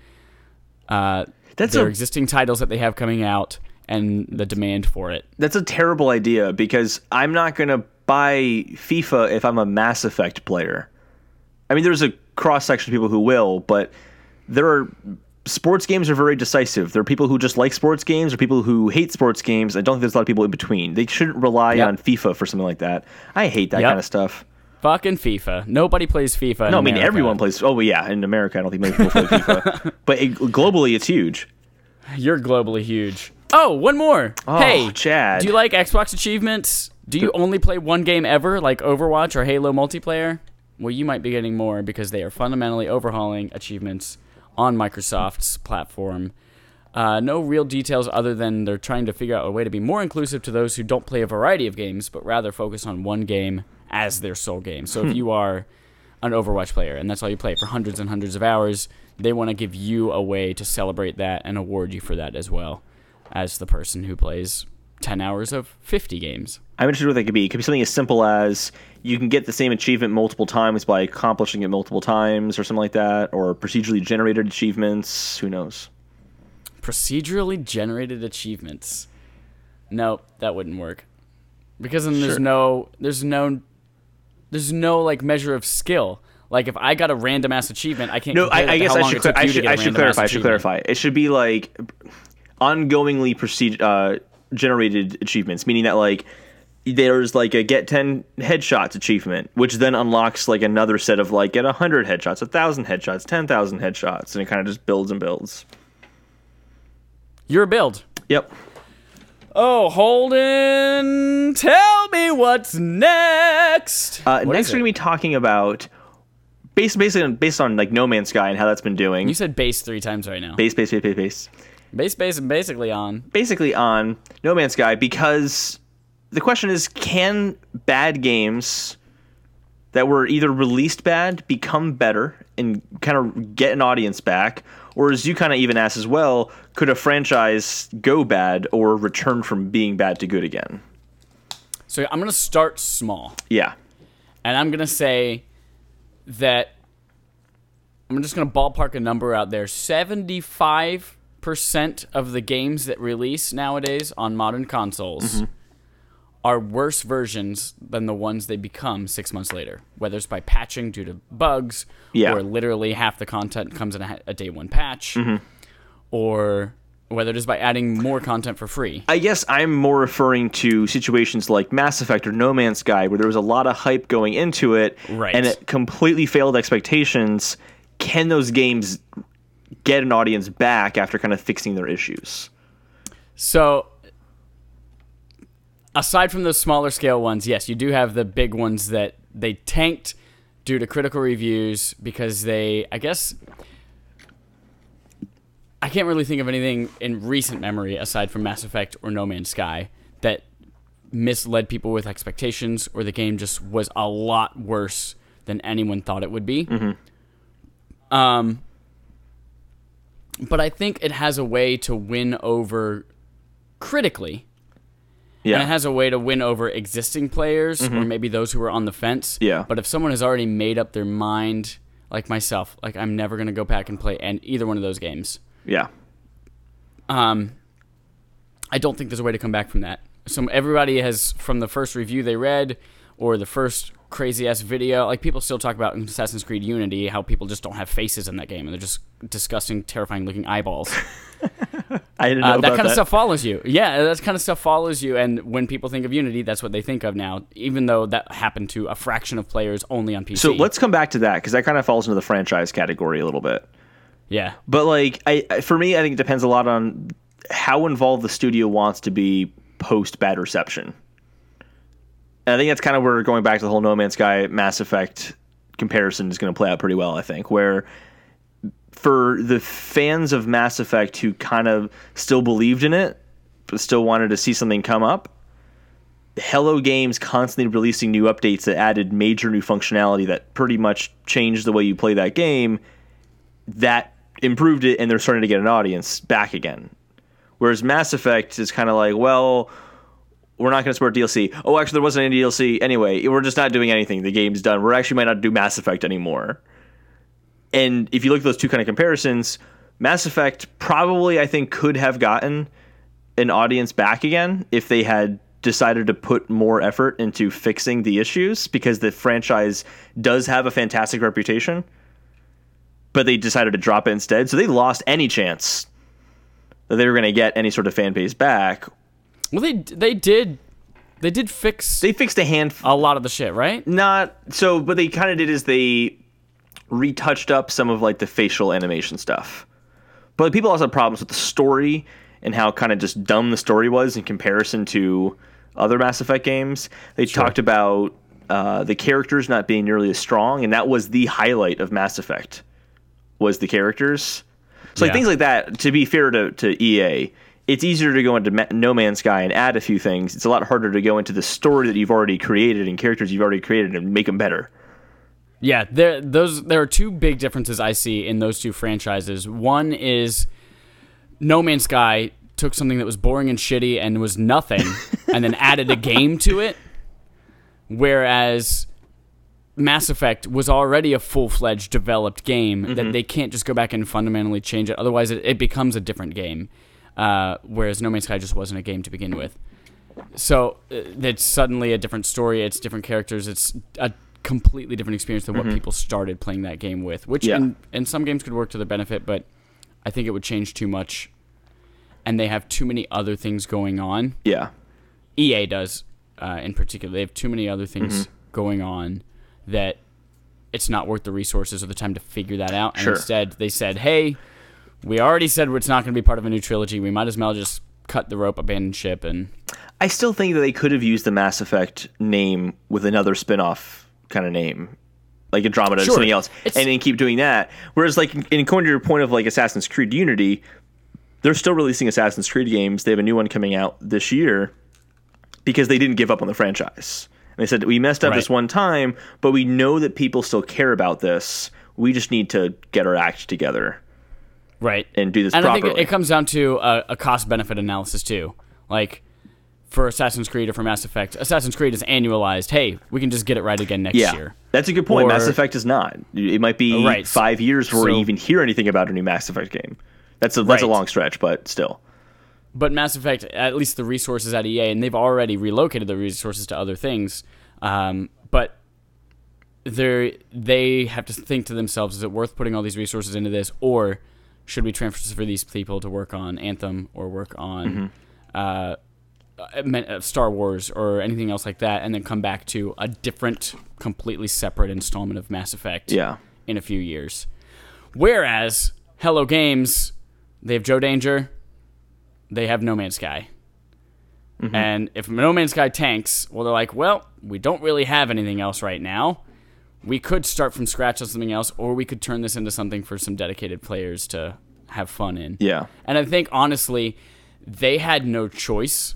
uh, That's their a- existing titles that they have coming out and the demand for it. That's a terrible idea because I'm not going to buy FIFA if I'm a Mass Effect player. I mean, there's a cross section of people who will, but there are sports games are very decisive. There are people who just like sports games, or people who hate sports games. I don't think there's a lot of people in between. They shouldn't rely Yep. on FIFA for something like that. I hate that Yep. kind of stuff. Fucking FIFA. Nobody plays FIFA. No, I mean America. everyone plays. Oh yeah, in America, I don't think many people play FIFA, but it, globally, it's huge. You're globally huge. Oh, one more. Oh, hey, Chad. Do you like Xbox achievements? Do you only play one game ever, like Overwatch or Halo multiplayer? well, you might be getting more because they are fundamentally overhauling achievements on Microsoft's platform. Uh, no real details other than they're trying to figure out a way to be more inclusive to those who don't play a variety of games, but rather focus on one game as their sole game. So if you are an Overwatch player and that's all you play for hundreds and hundreds of hours, they want to give you a way to celebrate that and award you for that as well as the person who plays 10 hours of 50 games. I'm interested what that could be. It could be something as simple as you can get the same achievement multiple times by accomplishing it multiple times, or something like that, or procedurally generated achievements. Who knows? Procedurally generated achievements. No, that wouldn't work. Because then there's Sure. no there's no there's no like measure of skill. Like if I got a random ass achievement, I can't No, I, I guess I should. took I should. I should clarify. I should clarify. It should be like ongoingly proceed, uh, generated achievements, meaning that like there's like a get 10 headshots achievement which then unlocks like another set of like get 100 headshots 1000 headshots 10000 headshots and it kind of just builds and builds Your build. yep Oh, Holden, tell me what's next. uh, What next we're gonna be talking about based basically on, based on like no man's sky and how that's been doing You said base three times right now. base base base base base Base, base, and basically on. basically on No Man's Sky because the question is can bad games that were either released bad become better and kind of get an audience back or as you kind of even asked as well could a franchise go bad or return from being bad to good again So I'm gonna start small, yeah and I'm gonna say that I'm just gonna ballpark a number out there. Seventy-five percent of the games that release nowadays on modern consoles Mm-hmm. are worse versions than the ones they become six months later. Whether it's by patching due to bugs, Yeah. or literally half the content comes in a, a day one patch, Mm-hmm. or whether it is by adding more content for free. I guess I'm more referring to situations like Mass Effect or No Man's Sky, where there was a lot of hype going into it, Right. and it completely failed expectations. Can those games get an audience back after kind of fixing their issues? So, aside from those smaller scale ones, yes, you do have the big ones that they tanked due to critical reviews because they, I guess, I can't really think of anything in recent memory aside from Mass Effect or No Man's Sky that misled people with expectations or the game just was a lot worse than anyone thought it would be. Um, but I think it has a way to win over critically Yeah, and it has a way to win over existing players or maybe those who are on the fence. Mm-hmm. Yeah. But if someone has already made up their mind, like myself, like I'm never gonna go back and play and either one of those games. yeah, Um, I don't think there's a way to come back from that. So everybody has from the first review they read or the first crazy ass video. Like people still talk about in Assassin's Creed Unity how people just don't have faces in that game and they're just disgusting, terrifying looking eyeballs. I didn't know Uh, that about kind of stuff follows you. Yeah, that kind of stuff follows you. And when people think of Unity, that's what they think of now, even though that happened to a fraction of players only on PC. So let's come back to that because that kind of falls into the franchise category a little bit. yeah, But like, I I- for me, I think it depends a lot on how involved the studio wants to be post bad reception. And I think that's kind of where going back to the whole No Man's Sky Mass Effect comparison is going to play out pretty well. I think where for the fans of Mass Effect who kind of still believed in it, but still wanted to see something come up. Hello Games constantly releasing new updates that added major new functionality that pretty much changed the way you play that game that improved it and they're starting to get an audience back again. Whereas Mass Effect is kind of like, well, we're not going to support DLC. Oh, actually, there wasn't any DLC anyway. We're just not doing anything. The game's done. We're actually might not do Mass Effect anymore. And if you look at those two kind of comparisons, Mass Effect probably, I think, could have gotten an audience back again if they had decided to put more effort into fixing the issues because the franchise does have a fantastic reputation but they decided to drop it instead. So they lost any chance that they were going to get any sort of fan base back. Well, they they did they did fix They fixed a hand, a lot of the shit, right? not so, but they kind of did is they retouched up some of like the facial animation stuff. But people also had problems with the story and how kind of just dumb the story was in comparison to other Mass Effect games. They talked about uh, the characters not being nearly as strong, and that was the highlight of Mass Effect was the characters. So like things like that. To be fair to, to EA, it's easier to go into Ma- No Man's Sky and add a few things. It's a lot harder to go into the story that you've already created and characters you've already created and make them better. Yeah, there those there are two big differences I see in those two franchises. One is No Man's Sky took something that was boring and shitty and was nothing and then added a game to it. Whereas Mass Effect was already a full-fledged developed game that mm-hmm. they can't just go back and fundamentally change it. Otherwise, it, it becomes a different game. Uh, whereas No Man's Sky just wasn't a game to begin with. So uh, it's suddenly a different story. It's different characters. It's a completely different experience than what people started playing that game with. Which Yeah. in, in some games could work to their benefit, but I think it would change too much. And they have too many other things going on. Yeah. EA does, uh, in particular. They have too many other things Mm-hmm. going on that it's not worth the resources or the time to figure that out. And Sure. instead, they said, "Hey, we already said it's not going to be part of a new trilogy. We might as well just cut the rope, abandon ship, and I still think that they could have used the Mass Effect name with another spin-off kind of name, like Andromeda or something else, It's- and then keep doing that. Whereas, like, in according to your point of like Assassin's Creed Unity, they're still releasing Assassin's Creed games. They have a new one coming out this year because they didn't give up on the franchise. And they said we messed up Right. this one time, but we know that people still care about this. We just need to get our act together right and do this and I think it, comes down to a, a cost benefit analysis too. Like for Assassin's Creed or for Mass Effect, Assassin's Creed is annualized. Hey, we can just get it right again next Yeah, year. that's a good point. Or- Mass Effect is not. It might be Right. five years before you So- even hear anything about a new Mass Effect game. That's a that's a long stretch, but still. But Mass Effect, at least the resources at EA, and they've already relocated the resources to other things. Um, but they they have to think to themselves: Is it worth putting all these resources into this, or should we transfer these people to work on Anthem or work on uh, uh, men- uh, Star Wars or anything else like that, and then come back to a different, completely separate installment of Mass Effect? Yeah. in a few years. Whereas Hello Games, they have Joe Danger, they have No Man's Sky. And if No Man's Sky tanks, well, they're like, well, we don't really have anything else right now. We could start from scratch on something else, or we could turn this into something for some dedicated players to have fun in. Yeah. And I think honestly, they had no choice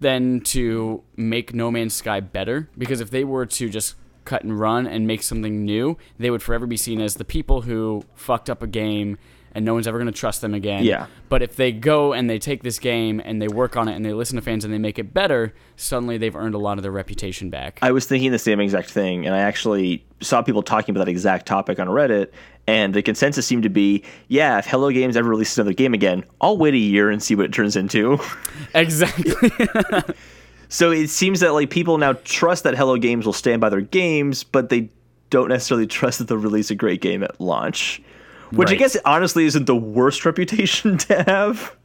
than to make No Man's Sky better because if they were to just cut and run and make something new, they would forever be seen as the people who fucked up a game and no one's ever going to trust them again. Yeah. But if they go and they take this game and they work on it and they listen to fans and they make it better, suddenly they've earned a lot of their reputation back. I was thinking the same exact thing, and I actually saw people talking about that exact topic on Reddit, and the consensus seemed to be, yeah, if Hello Games ever releases another game again, I'll wait a year and see what it turns into. exactly. so it seems that like people now trust that Hello Games will stand by their games, but they don't necessarily trust that they'll release a great game at launch. Which I guess honestly isn't the worst reputation to have.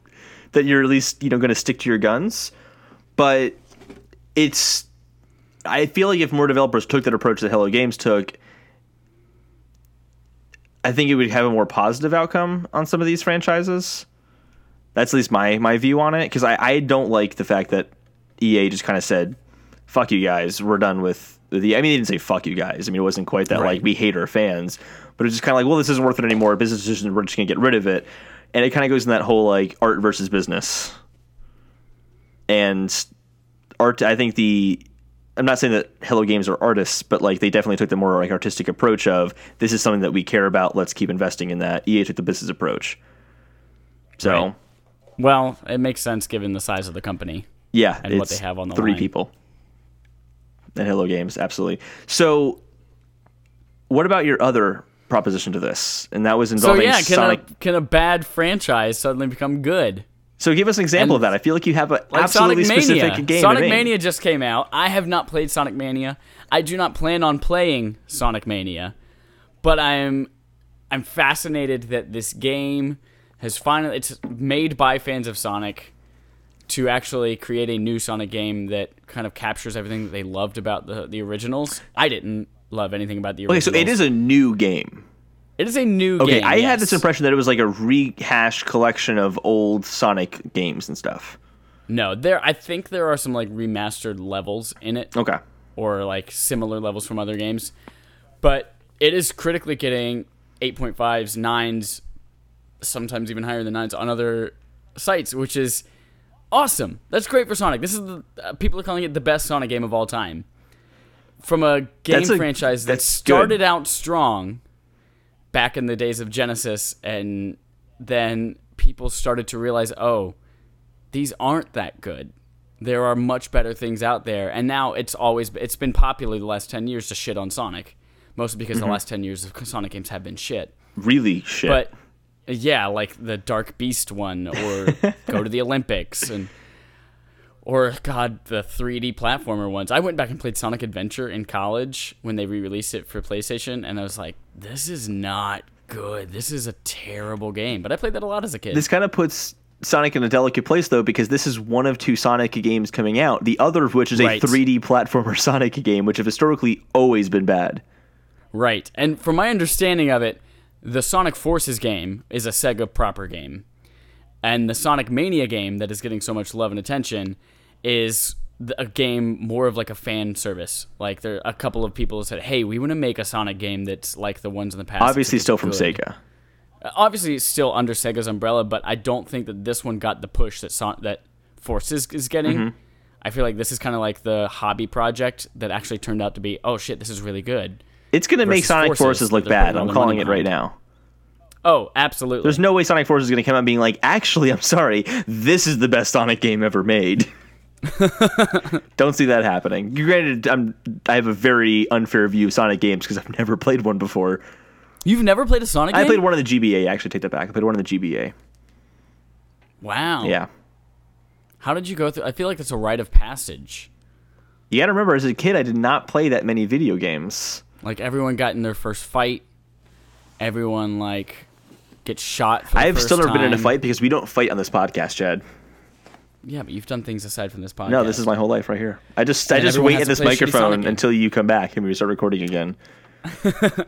That you're at least, you know, gonna stick to your guns. But it's I feel like if more developers took that approach that Hello Games took, I think it would have a more positive outcome on some of these franchises. That's at least my my view on it because I, I don't like the fact that EA just kind of said, "Fuck you guys, we're done with the." I mean, they didn't say "fuck you guys." I mean, it wasn't quite that Right. like we hate our fans, but it's just kind of like, well, this isn't worth it anymore. Business decision, we're just gonna get rid of it, and it kind of goes in that whole like art versus business. And art, I think the. I'm not saying that Hello Games are artists, but like they definitely took the more like artistic approach of this is something that we care about. Let's keep investing in that. EA took the business approach. So. Right. well, it makes sense given the size of the company. Yeah, and what they have on the three line. people. And Hello Games, absolutely. So, what about your other proposition to this? And that was involving. So yeah, can Sonic. a can a bad franchise suddenly become good? so, give us an example of that. I feel like you have an Like absolutely Sonic specific Mania. game. Sonic. Mania just came out. I have not played Sonic Mania. I do not plan on playing Sonic Mania, but I'm I'm fascinated that this game has finally it's made by fans of Sonic to actually create a new Sonic game that kind of captures everything that they loved about the the originals. I didn't love anything about the Okay, so it is a new game. it is a new game. Okay, game. I had this impression that it was like a rehashed collection of old Sonic games and stuff. No, there I think there are some like remastered levels in it. Okay. or like similar levels from other games. But it is critically getting 8.5s, 9s, sometimes even higher than 9s on other sites, which is awesome. That's great for Sonic. This is the uh, people are calling it the best Sonic game of all time. From a game That's a- franchise that started good. out strong back in the days of Genesis and then people started to realize, "Oh, these aren't that good. There are much better things out there." And now it's always it's been popular the last 10 years to shit on Sonic, mostly because Mm-hmm. the last 10 years of Sonic games have been shit. Really shit. But yeah, like the Dark Beast one, or go to the Olympics, and or God, the 3D platformer ones. I went back and played Sonic Adventure in college when they re-released it for PlayStation, and I was like, this is not good. This is a terrible game. But I played that a lot as a kid. this kind of puts Sonic in a delicate place though, because this is one of two Sonic games coming out. The other of which is a 3D platformer Sonic game, which have historically always been bad. Right. And from my understanding of it, the Sonic Forces game is a Sega proper game. And the Sonic Mania game that is getting so much love and attention is a game more of like a fan service. Like there are a couple of people said, "Hey, we want to make a Sonic game that's like the ones in the past." Obviously, still from good." Sega. Uh, Obviously, it's still under Sega's umbrella, but I don't think that this one got the push that Son- that Forces is getting. Mm-hmm. I feel like this is kind of like the hobby project that actually turned out to be, oh shit, this is really good. It's going to make Sonic Forces Forces, look bad. I'm calling it right now. Oh, absolutely. There's no way Sonic Forces is going to come out being like, actually, I'm sorry, this is the best Sonic game ever made. Don't see that happening. Granted, I'm, I have a very unfair view of Sonic games because I've never played one before. You've never played a Sonic game? I played one of the GBA. Actually, take that back. I played one of the GBA. Wow. Yeah. How did you go through? I feel like it's a rite of passage. You got to remember, as a kid, I did not play that many video games. Like everyone got in their first fight. Everyone like gets shot. For the I've still never been in a fight because we don't fight on this podcast, Chad. Yeah, but you've done things aside from this podcast. No, this is my whole life right here. I just I just wait at this play a shitty Sonic microphone until you come back and we start recording again.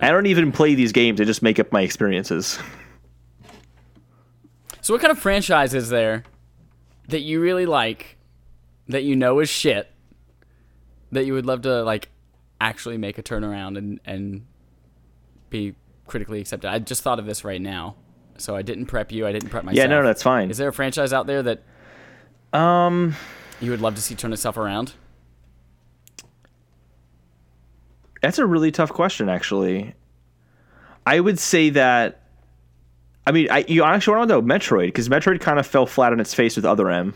I don't even play these games. I just make up my experiences. So, what kind of franchise is there that you really like, that you know is shit, that you would love to like actually make a turnaround and and be critically accepted? I just thought of this right now, so I didn't prep you. I didn't prep myself. Yeah, no, that's fine. Is there a franchise out there that Um, you would love to see turn itself around? that's a really tough question, actually. I would say that. I mean, I you actually want to know Metroid because Metroid kind of fell flat on its face with Other M,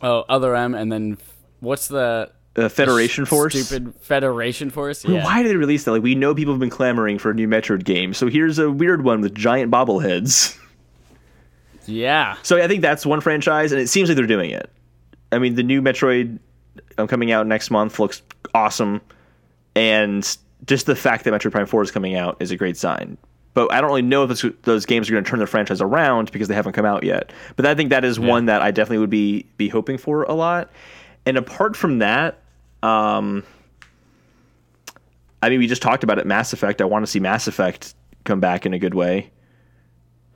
Oh, other M, and then what's the uh, Federation Force. Stupid Federation Force. Yeah. Why did they release that? Like, we know people have been clamoring for a new Metroid game, so here's a weird one with giant bobbleheads. Yeah. So I think that's one franchise, and it seems like they're doing it. I mean, the new Metroid um, coming out next month looks awesome, and just the fact that Metroid Prime Four is coming out is a great sign. But I don't really know if those, those games are going to turn the franchise around because they haven't come out yet. But I think that is one that I definitely would be be hoping for a lot. And apart from that, um, I mean, we just talked about it. Mass Effect. I want to see Mass Effect come back in a good way.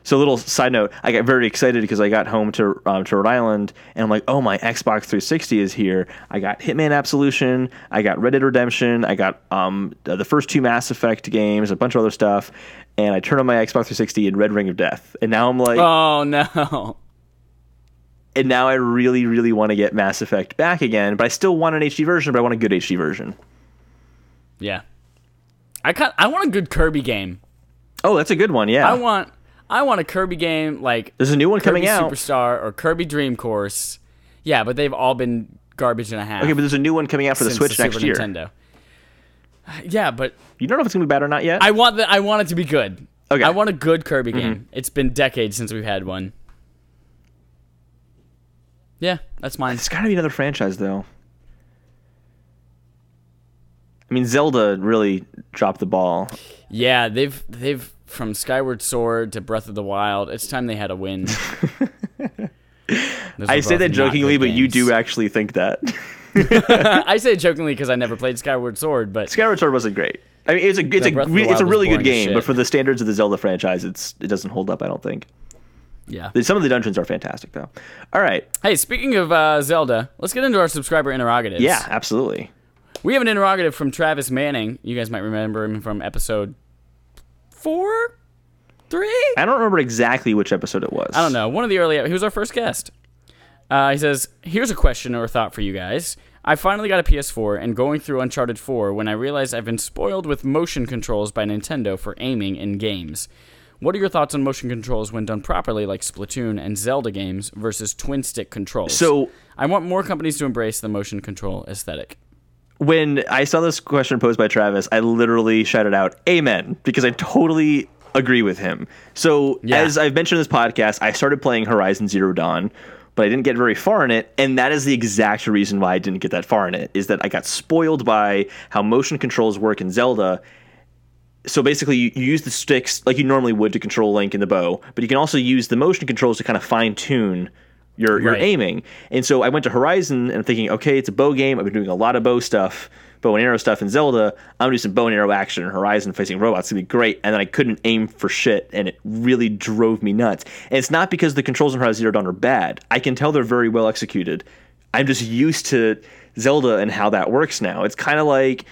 So, a little side note: I got very excited because I got home to um, to Rhode Island, and I'm like, "Oh, my Xbox 360 is here." I got Hitman Absolution, I got Red Dead Redemption, I got um, the first two Mass Effect games, a bunch of other stuff, and I turned on my Xbox 360 and Red Ring of Death, and now I'm like, Oh no. and now I really, really want to get Mass Effect back again, but I still want an HD version, but I want a good HD version. Yeah. I kind I want a good Kirby game. Oh, that's a good one. Yeah, I want I want a Kirby game like there's a new one Kirby coming out. Superstar or Kirby Dream Course. Yeah, but they've all been garbage and a half. Okay, but there's a new one coming out for the Switch the next Super year. Nintendo. Yeah, but You don't know if it's gonna be bad or not yet. I want the, I want it to be good. Okay. Mm-hmm. I want a good Kirby game. It's been decades since we've had one. Yeah, that's mine. It's got to be another franchise, though. I mean, Zelda really dropped the ball. Yeah, they've they've from Skyward Sword to Breath of the Wild. It's time they had a win. I say that jokingly, but you do actually think that. I say it jokingly because I never played Skyward Sword, but Skyward Sword wasn't great. I mean, it's a it's a it's a really good game, but for the standards of the Zelda franchise, it's it doesn't hold up. I don't think. yeah. Some of the dungeons are fantastic, though. All right, Hey, speaking of uh, Zelda, let's get into our subscriber interrogatives. yeah, absolutely. We have an interrogative from Travis Manning. You guys might remember him from episode four, three. I don't remember exactly which episode it was. I don't know. One of the early. He was our first guest. Uh, he says, "Here's a question or a thought for you guys. I finally got a PS4 and going through Uncharted 4 when I realized I've been spoiled with motion controls by Nintendo for aiming in games. What are your thoughts on motion controls when done properly, like Splatoon and Zelda games, versus twin stick controls? So I want more companies to embrace the motion control aesthetic. When I saw this question posed by Travis, I literally shouted out "Amen" because I totally agree with him. So Yeah. as I've mentioned in this podcast, I started playing Horizon Zero Dawn, but I didn't get very far in it, and that is the exact reason why I didn't get that far in it. Is that I got spoiled by how motion controls work in Zelda. So basically, you, you use the sticks like you normally would to control Link and the bow, but you can also use the motion controls to kind of fine tune your your Right. aiming. And so I went to Horizon and thinking, okay, it's a bow game. I've been doing a lot of bow stuff, bow and arrow stuff in Zelda. I'm gonna do some bow and arrow action in Horizon facing robots. It's gonna be great. And then I couldn't aim for shit, and it really drove me nuts. And it's not because the controls in Horizon Zero Dawn are bad. I can tell they're very well executed. I'm just used to Zelda and how that works now. It's kind of like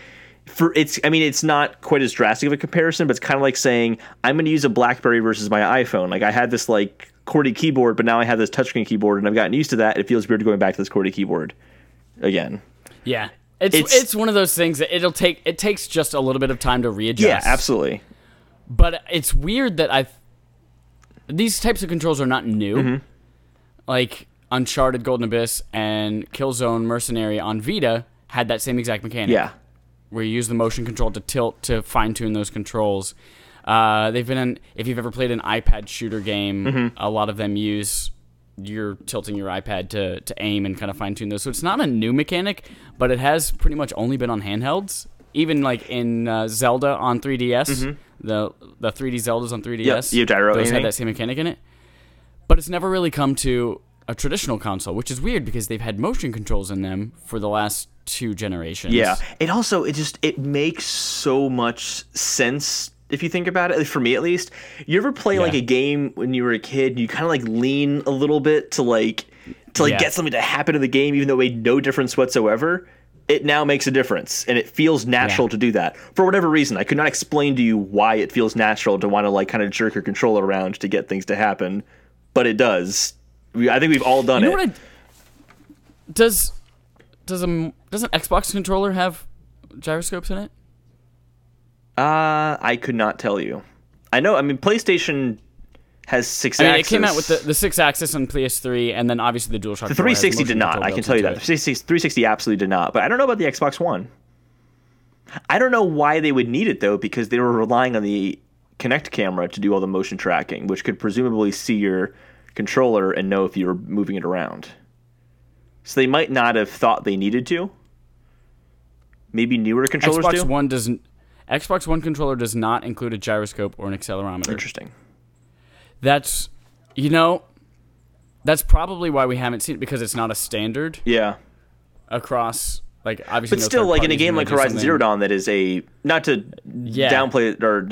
for it's I mean it's not quite as drastic of a comparison, but it's kind of like saying I'm going to use a BlackBerry versus my iPhone. Like I had this like QWERTY keyboard, but now I have this touchscreen keyboard, and I've gotten used to that. It feels weird going back to this QWERTY keyboard again. Yeah. It's, It's- it's one of those things that it'll take it takes just a little bit of time to readjust. Yeah, absolutely. But it's weird that I these types of controls are not new. Mm-hmm. Like Uncharted Golden Abyss and Killzone Mercenary on Vita had that same exact mechanic. Yeah, Where you use the motion control to tilt to fine tune those controls. Uh, they've been in if you've ever played an iPad shooter game, Mm-hmm. a lot of them use you're tilting your iPad to, to aim and kind of fine tune those. So it's not a new mechanic, but it has pretty much only been on handhelds. Even like in uh, Zelda on 3DS, the the 3D Zeldas on 3DS, Mm-hmm. Yep, you gyro those had that same mechanic in it. But it's never really come to a traditional console, which is weird because they've had motion controls in them for the last two generations. yeah. It also it just it makes so much sense if you think about it. For me at least, you ever play like a game when you were a kid? And you kind of like lean a little bit to like to like Yeah. get something to happen in the game, even though it made no difference whatsoever. It now makes a difference, and it feels natural Yeah. to do that for whatever reason. I could not explain to you why it feels natural to want to like kind of jerk your controller around to get things to happen, but it does. I think we've all done You know it. I, does does a does an Xbox controller have gyroscopes in it? Uh, I could not tell you. I know. I mean, PlayStation has six. I mean, it came out with the, the Sixaxis on PS3, and then obviously the DualShock. The 360 did not. I can tell you that. it. 360 360 absolutely did not. But I don't know about the Xbox One. I don't know why they would need it though, because they were relying on the Kinect camera to do all the motion tracking, which could presumably see your controller and know if you were moving it around. So they might not have thought they needed to. Maybe newer controllers Xbox do. One doesn't. Xbox One controller does not include a gyroscope or an accelerometer. Interesting. That's, you know, that's probably why we haven't seen it because it's not a standard Yeah. across. Like obviously, But no still, like in a game like Horizon Zero Dawn, that is a not to Yeah. downplay it or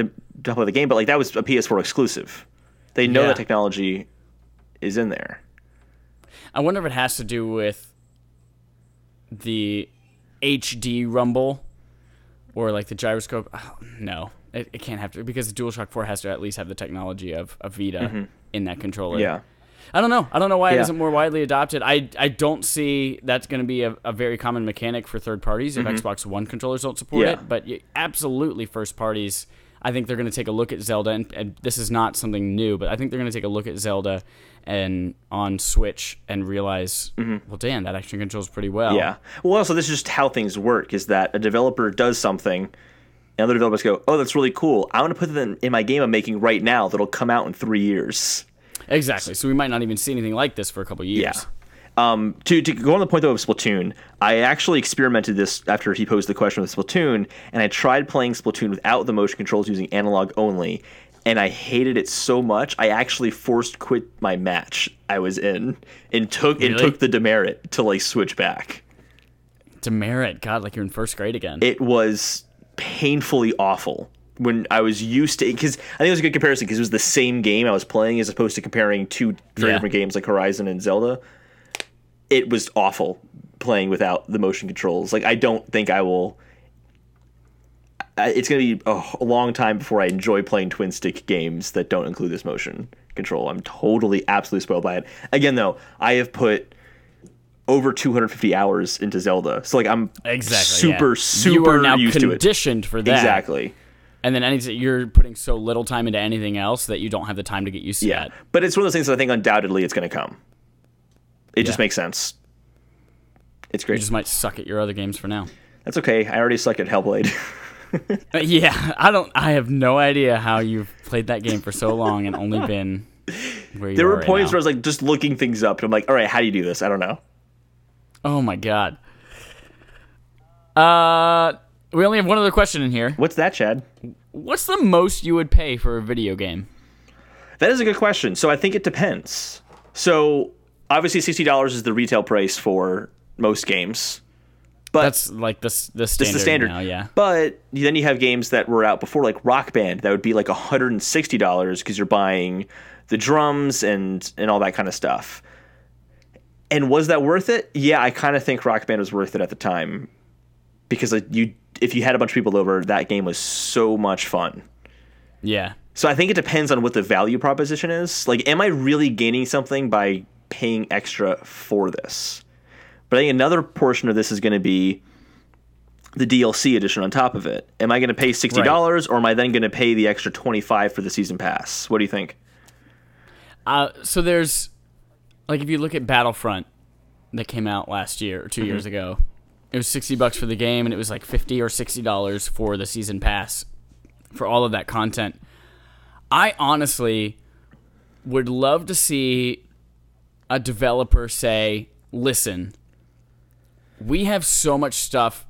downplay the game, but like that was a PS4 exclusive. They know Yeah. that technology is in there. I wonder if it has to do with the HD rumble or like the gyroscope. Oh, no, it, it can't have to because the DualShock 4 has to at least have the technology of, of Vita in that controller. Mm-hmm. Yeah, I don't know. I don't know why it Yeah. isn't more widely adopted. I, I don't see that's going to be a, a very common mechanic for third parties if Xbox One controllers don't support Mm-hmm. Yeah. it. But y absolutely, first parties. I think they're going to take a look at Zelda, and, and this is not something new, but I think they're going to take a look at Zelda and on Switch and realize, well, damn, that action controls pretty well. Mm-hmm. yeah. Well, also this is just how things work: is that a developer does something, and other developers go, "Oh, that's really cool. I want to put that in, in my game I'm making right now that'll come out in three years." exactly. So we might not even see anything like this for a couple years. Yeah. Um, to, to go on the point though of Splatoon, I actually experimented this after he posed the question with Splatoon, and I tried playing Splatoon without the motion controls using analog only, and I hated it so much I actually forced quit my match I was in and took and took the demerit to like switch back. Demerit, God, like you're in first grade again. It was painfully awful when I was used to because I think it was a good comparison because it was the same game I was playing as opposed to comparing two very Yeah. different games like Horizon and Zelda. It was awful playing without the motion controls. Like I don't think I will. It's gonna be a, long time before I enjoy playing twin stick games that don't include this motion control. I'm totally, absolutely spoiled by it. Again, though, I have put over 250 hours into Zelda, so like I'm Exactly. super, yeah. super you are now used to it. conditioned for that. Exactly. And then any, you're putting so little time into anything else that you don't have the time to get used to Yeah, that. but it's one of those things that I think undoubtedly it's going to come. It just makes sense. It's great. You just might suck at your other games for now. That's okay. I already suck at Hellblade. Yeah, I don't. I have no idea how you've played that game for so long and only been where you there were right points now. where I was like just looking things up, and I'm like, all right, how do you do this? I don't know. Oh my god. Uh, we only have one other question in here. What's that, Chad? What's the most you would pay for a video game? That is a good question. So I think it depends. So obviously, sixty dollars is the retail price for most games. But That's like the s- the standard, the standard. now. Yeah. But then you have games that were out before, like Rock Band, that would be like $160 because you're buying the drums and and all that kind of stuff. And was that worth it? Yeah, I kind of think Rock Band was worth it at the time because like, you if you had a bunch of people over, that game was so much fun. Yeah. So I think it depends on what the value proposition is. Like, am I really gaining something by paying extra for this? But I think another portion of this is going to be the DLC edition on top of it. Am I going to pay sixty dollars, or am I then going to pay the extra twenty five for the season pass? What do you think? Uh, so there's like if you look at Battlefront that came out last year or 2 years ago, it was sixty bucks for the game, and it was like fifty or sixty dollars for the season pass for all of that content. I honestly would love to see a developer say, "Listen, we have so much stuff.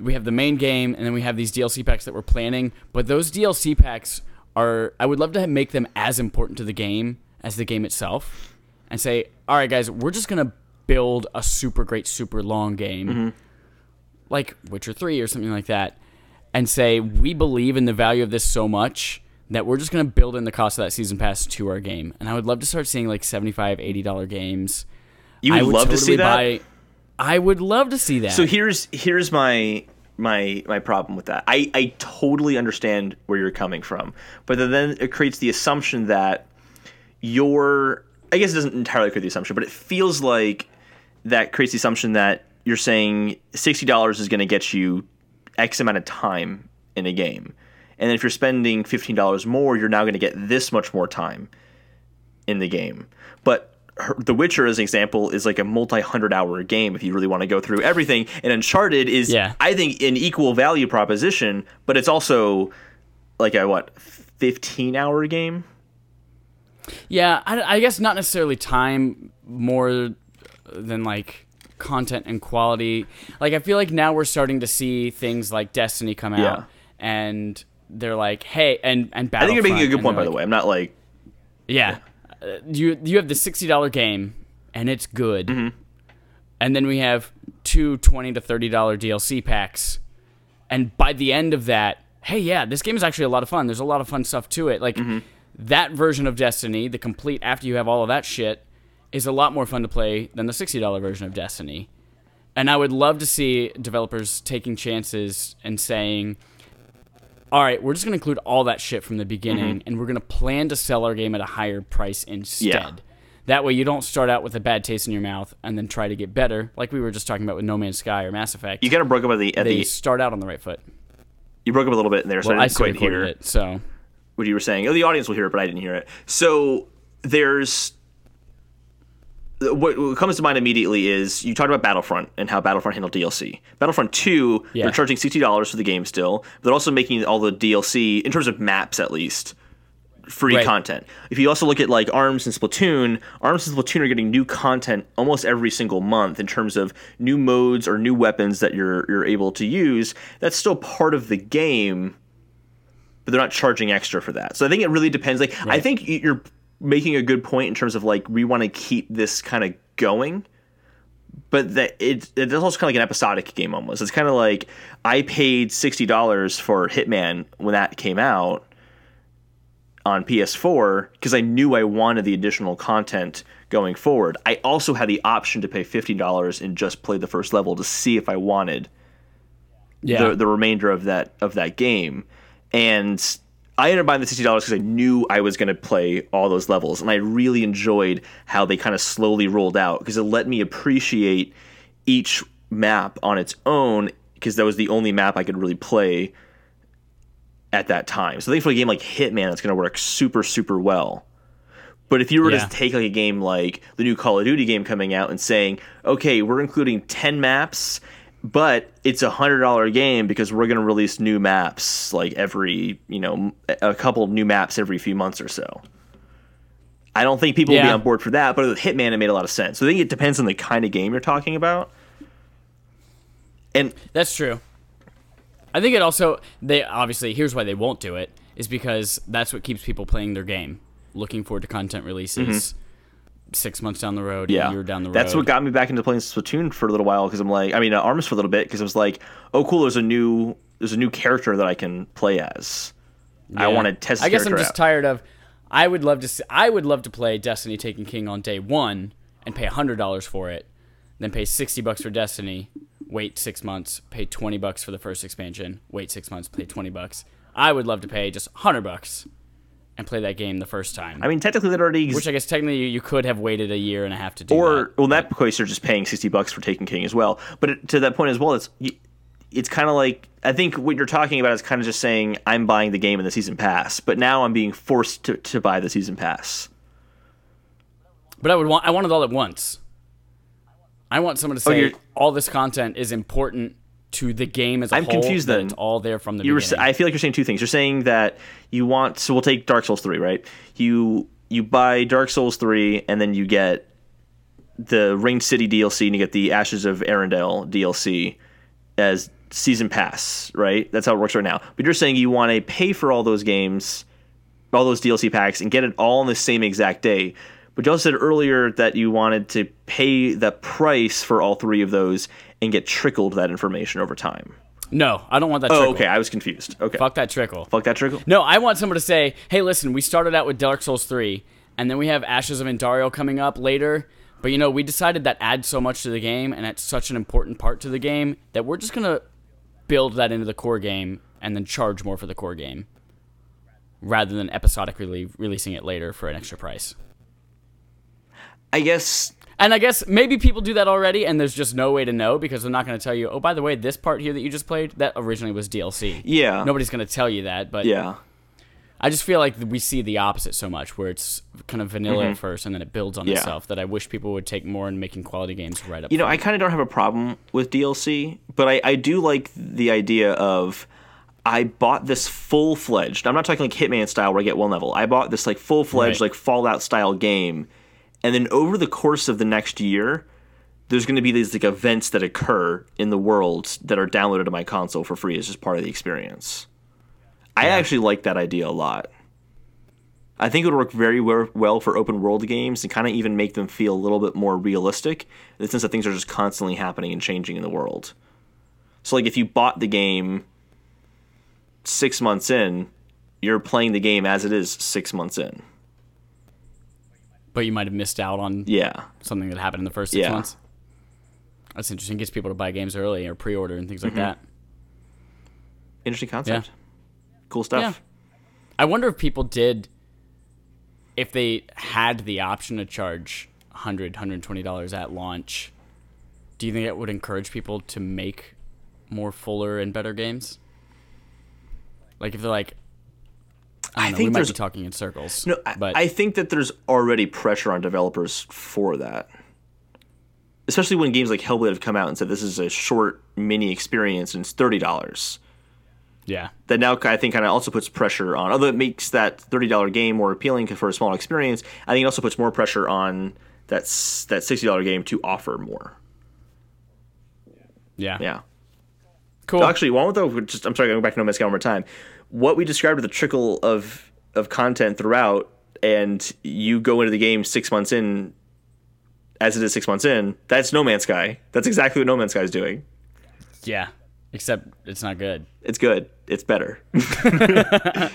We have the main game, and then we have these DLC packs that we're planning. But those DLC packs are, I would love to make them as important to the game as the game itself, and say, all right, guys, we're just gonna build a super great, super long game, mm-hmm. like Witcher Three or something like that, and say we believe in the value of this so much that we're just going to build in the cost of that season pass to our game. And I would love to start seeing like 75 80 dollar games. You I would love to see that. Buy, I would love to see that. So here's here's my my my problem with that. I I totally understand where you're coming from, but then it creates the assumption that you're. I guess it doesn't entirely create the assumption, but it feels like that creates the assumption that you're saying sixty dollars is going to get you X amount of time in a game, and if you're spending fifteen dollars more, you're now going to get this much more time in the game. But her- The Witcher, as an example, is like a multi-hundred hour game if you really want to go through everything. And Uncharted is, Yeah. I think, an equal value proposition, but it's also like a what, fifteen hour game? yeah, I, I guess not necessarily time more than like content and quality. Like I feel like now we're starting to see things like Destiny come out, Yeah. and they're like, hey, and and I think you're making a good point, by they're the way. I'm not like Yeah. Uh, you you have the sixty dollar game and it's good, Mm-hmm. and then we have two 20 to thirty dollar DLC packs, and by the end of that, hey, yeah, this game is actually a lot of fun. There's a lot of fun stuff to it. Like Mm-hmm. that version of Destiny, the complete after you have all of that shit, is a lot more fun to play than the sixty dollar version of Destiny. And I would love to see developers taking chances and saying, all right, we're just going to include all that shit from the beginning, mm-hmm. and we're going to plan to sell our game at a higher price instead. Yeah. That way, you don't start out with a bad taste in your mouth and then try to get better, like we were just talking about with No Man's Sky or Mass Effect. you kind of broke up at the at they the start out on the right foot. you broke up a little bit in there, so Well, I I didn't still quite hear it, so what you were saying. Oh, the audience will hear it, but I didn't hear it. So there's what, what comes to mind immediately is you talked about Battlefront and how Battlefront handled DLC. Battlefront Two, Yeah. they're charging sixty dollars for the game still, but they're also making all the DLC in terms of maps at least free Right. content. If you also look at like Arms and Splatoon, Arms and Splatoon are getting new content almost every single month in terms of new modes or new weapons that you're you're able to use. That's still part of the game, but they're not charging extra for that. So I think it really depends. Like I think you're making a good point in terms of like we want to keep this kind of going. But that it it's also kind of like an episodic game almost. It's kind of like I paid sixty dollars for Hitman when that came out on PS4 because I knew I wanted the additional content going forward. I also had the option to pay fifty dollars and just play the first level to see if I wanted Yeah. the, the remainder of that of that game. And I ended up buying the sixty dollars because I knew I was going to play all those levels, and I really enjoyed how they kind of slowly rolled out because it let me appreciate each map on its own because that was the only map I could really play at that time. So I think for a game like Hitman, it's going to work super super well. But if you were Yeah. to take like a game like the new Call of Duty game coming out and saying, okay, we're including ten maps, but it's a hundred dollar game because we're going to release new maps like every you know a couple new maps every few months or so. I don't think people will be on board for that, but with Hitman, it made a lot of sense. So I think it depends on the kind of game you're talking about. And That's true. I think it also they obviously here's why they won't do it is because that's what keeps people playing their game, looking forward to content releases mm-hmm. Six months down the road, yeah, year down the road. that's what got me back into playing Splatoon for a little while because I'm like, I mean, uh, Arms for a little bit because it was like, oh, cool, there's a new there's a new character that I can play as. I Yeah. want to test. I guess I'm just out. tired of. I would love to. See, I would love to play Destiny Taken King on day one and pay hundred dollars for it, then pay sixty bucks for Destiny, wait six months, pay twenty bucks for the first expansion, wait six months, pay twenty bucks. I would love to pay just hundred bucks and play that game the first time. I mean, technically, that already which I guess technically you, you could have waited a year and a half to do or that. well, in that case, you're just paying sixty bucks for Taken King as well. But it, to that point as well, it's it's kind of like I think what you're talking about is kind of just saying I'm buying the game in the season pass, but now I'm being forced to, to buy the season pass. But I would want. I want it all at once. I want someone to oh, say Oh, all this content is important to the game as a I'm whole. confused then. It's all there from the You were, beginning. I feel like you're saying two things. You're saying that you want so we'll take Dark Souls three, right? You you buy Dark Souls three, and then you get the Ringed City DLC, and you get the Ashes of Ariandel DLC as season pass, right? That's how it works right now. But you're saying you want to pay for all those games, all those DLC packs, and get it all on the same exact day. But you also said earlier that you wanted to pay the price for all three of those and get trickled that information over time. no, I don't want that. Oh, trickle. okay. I was confused. Okay. Fuck that trickle. Fuck that trickle. No, I want someone to say, "Hey, listen, we started out with Dark Souls 3, and then we have Ashes of Indario coming up later, but you know, we decided that adds so much to the game and it's such an important part to the game that we're just going to build that into the core game and then charge more for the core game rather than episodically releasing it later for an extra price." I guess And I guess maybe people do that already, and there's just no way to know because they're not going to tell you. Oh, by the way, this part here that you just played that originally was DLC. Yeah. nobody's going to tell you that. But yeah. I just feel like we see the opposite so much, where it's kind of vanilla at first and then it builds on Mm-hmm. Yeah. itself. That I wish people would take more in making quality games right up. You know, front. I kind of don't have a problem with DLC, but I, I do like the idea of I bought this full fledged. I'm not talking like Hitman style where I get one level. I bought this like full fledged Right. like Fallout style game, and then over the course of the next year, there's going to be these like events that occur in the world that are downloaded to my console for free as just part of the experience. I actually like that idea a lot. I think it would work very well for open world games and kind of even make them feel a little bit more realistic in the sense that things are just constantly happening and changing in the world. So, like, if you bought the game six months in, you're playing the game as it is six months in. But you might have missed out on Yeah. something that happened in the first six Yeah. months. That's interesting. Gets people to buy games early or pre-order and things like Mm-hmm. that. Interesting concept. Cool stuff. Yeah. I wonder if people did, if they had the option to charge 100 $120 at launch, do you think it would encourage people to make more fuller and better games? Like if they're like, I, I know, think we might there's- be talking in circles. No, I, but I think that there's already pressure on developers for that. Especially when games like Hellblade have come out and said this is a short mini experience and it's thirty dollars. yeah, That now I think kind of also puts pressure on. Although it makes that thirty dollar game more appealing for a small experience, I think it also puts more pressure on that that sixty dollar game to offer more. yeah, Yeah. cool. Actually, one though, just I'm sorry, going back to No Man's Sky one more time. What we described with the trickle of of content throughout, and you go into the game six months in, as it is six months in. That's No Man's Sky. That's exactly what No Man's Sky is doing. yeah, except it's not good. It's good. It's better.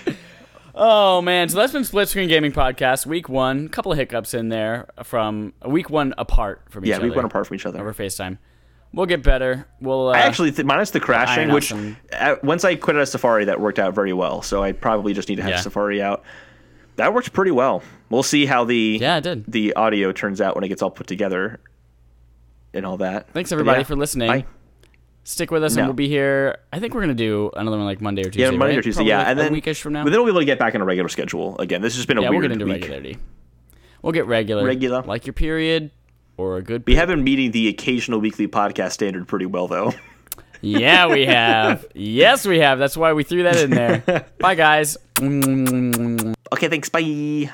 Oh man, so that's been Split Screen Gaming Podcast, week one. A couple of hiccups in there from week one apart from each other. Yeah, other. we went apart from each other. over FaceTime. We'll get better. We'll. Uh, I actually, th- minus the crashing, which some- uh, once I quit out of Safari, that worked out very well. So I probably just need to have Yeah. Safari out. That worked pretty well. We'll see how the Yeah, it did. the audio turns out when it gets all put together and all that. Thanks everybody yeah, for listening. bye. Stick with us, and we'll be here. I think we're gonna do another one like Monday or Tuesday. Yeah, Monday right? or Tuesday. Probably Yeah, like and then a weekish from now. But then we'll be able to get back on a regular schedule again. This has just been a yeah, weird we'll get into week. regularity. We'll get regular. Regular. Like your period or a good. We have been meeting the occasional weekly podcast standard pretty well, though. Yeah, we have. yes, we have. That's why we threw that in there. Bye, guys. okay, thanks. Bye.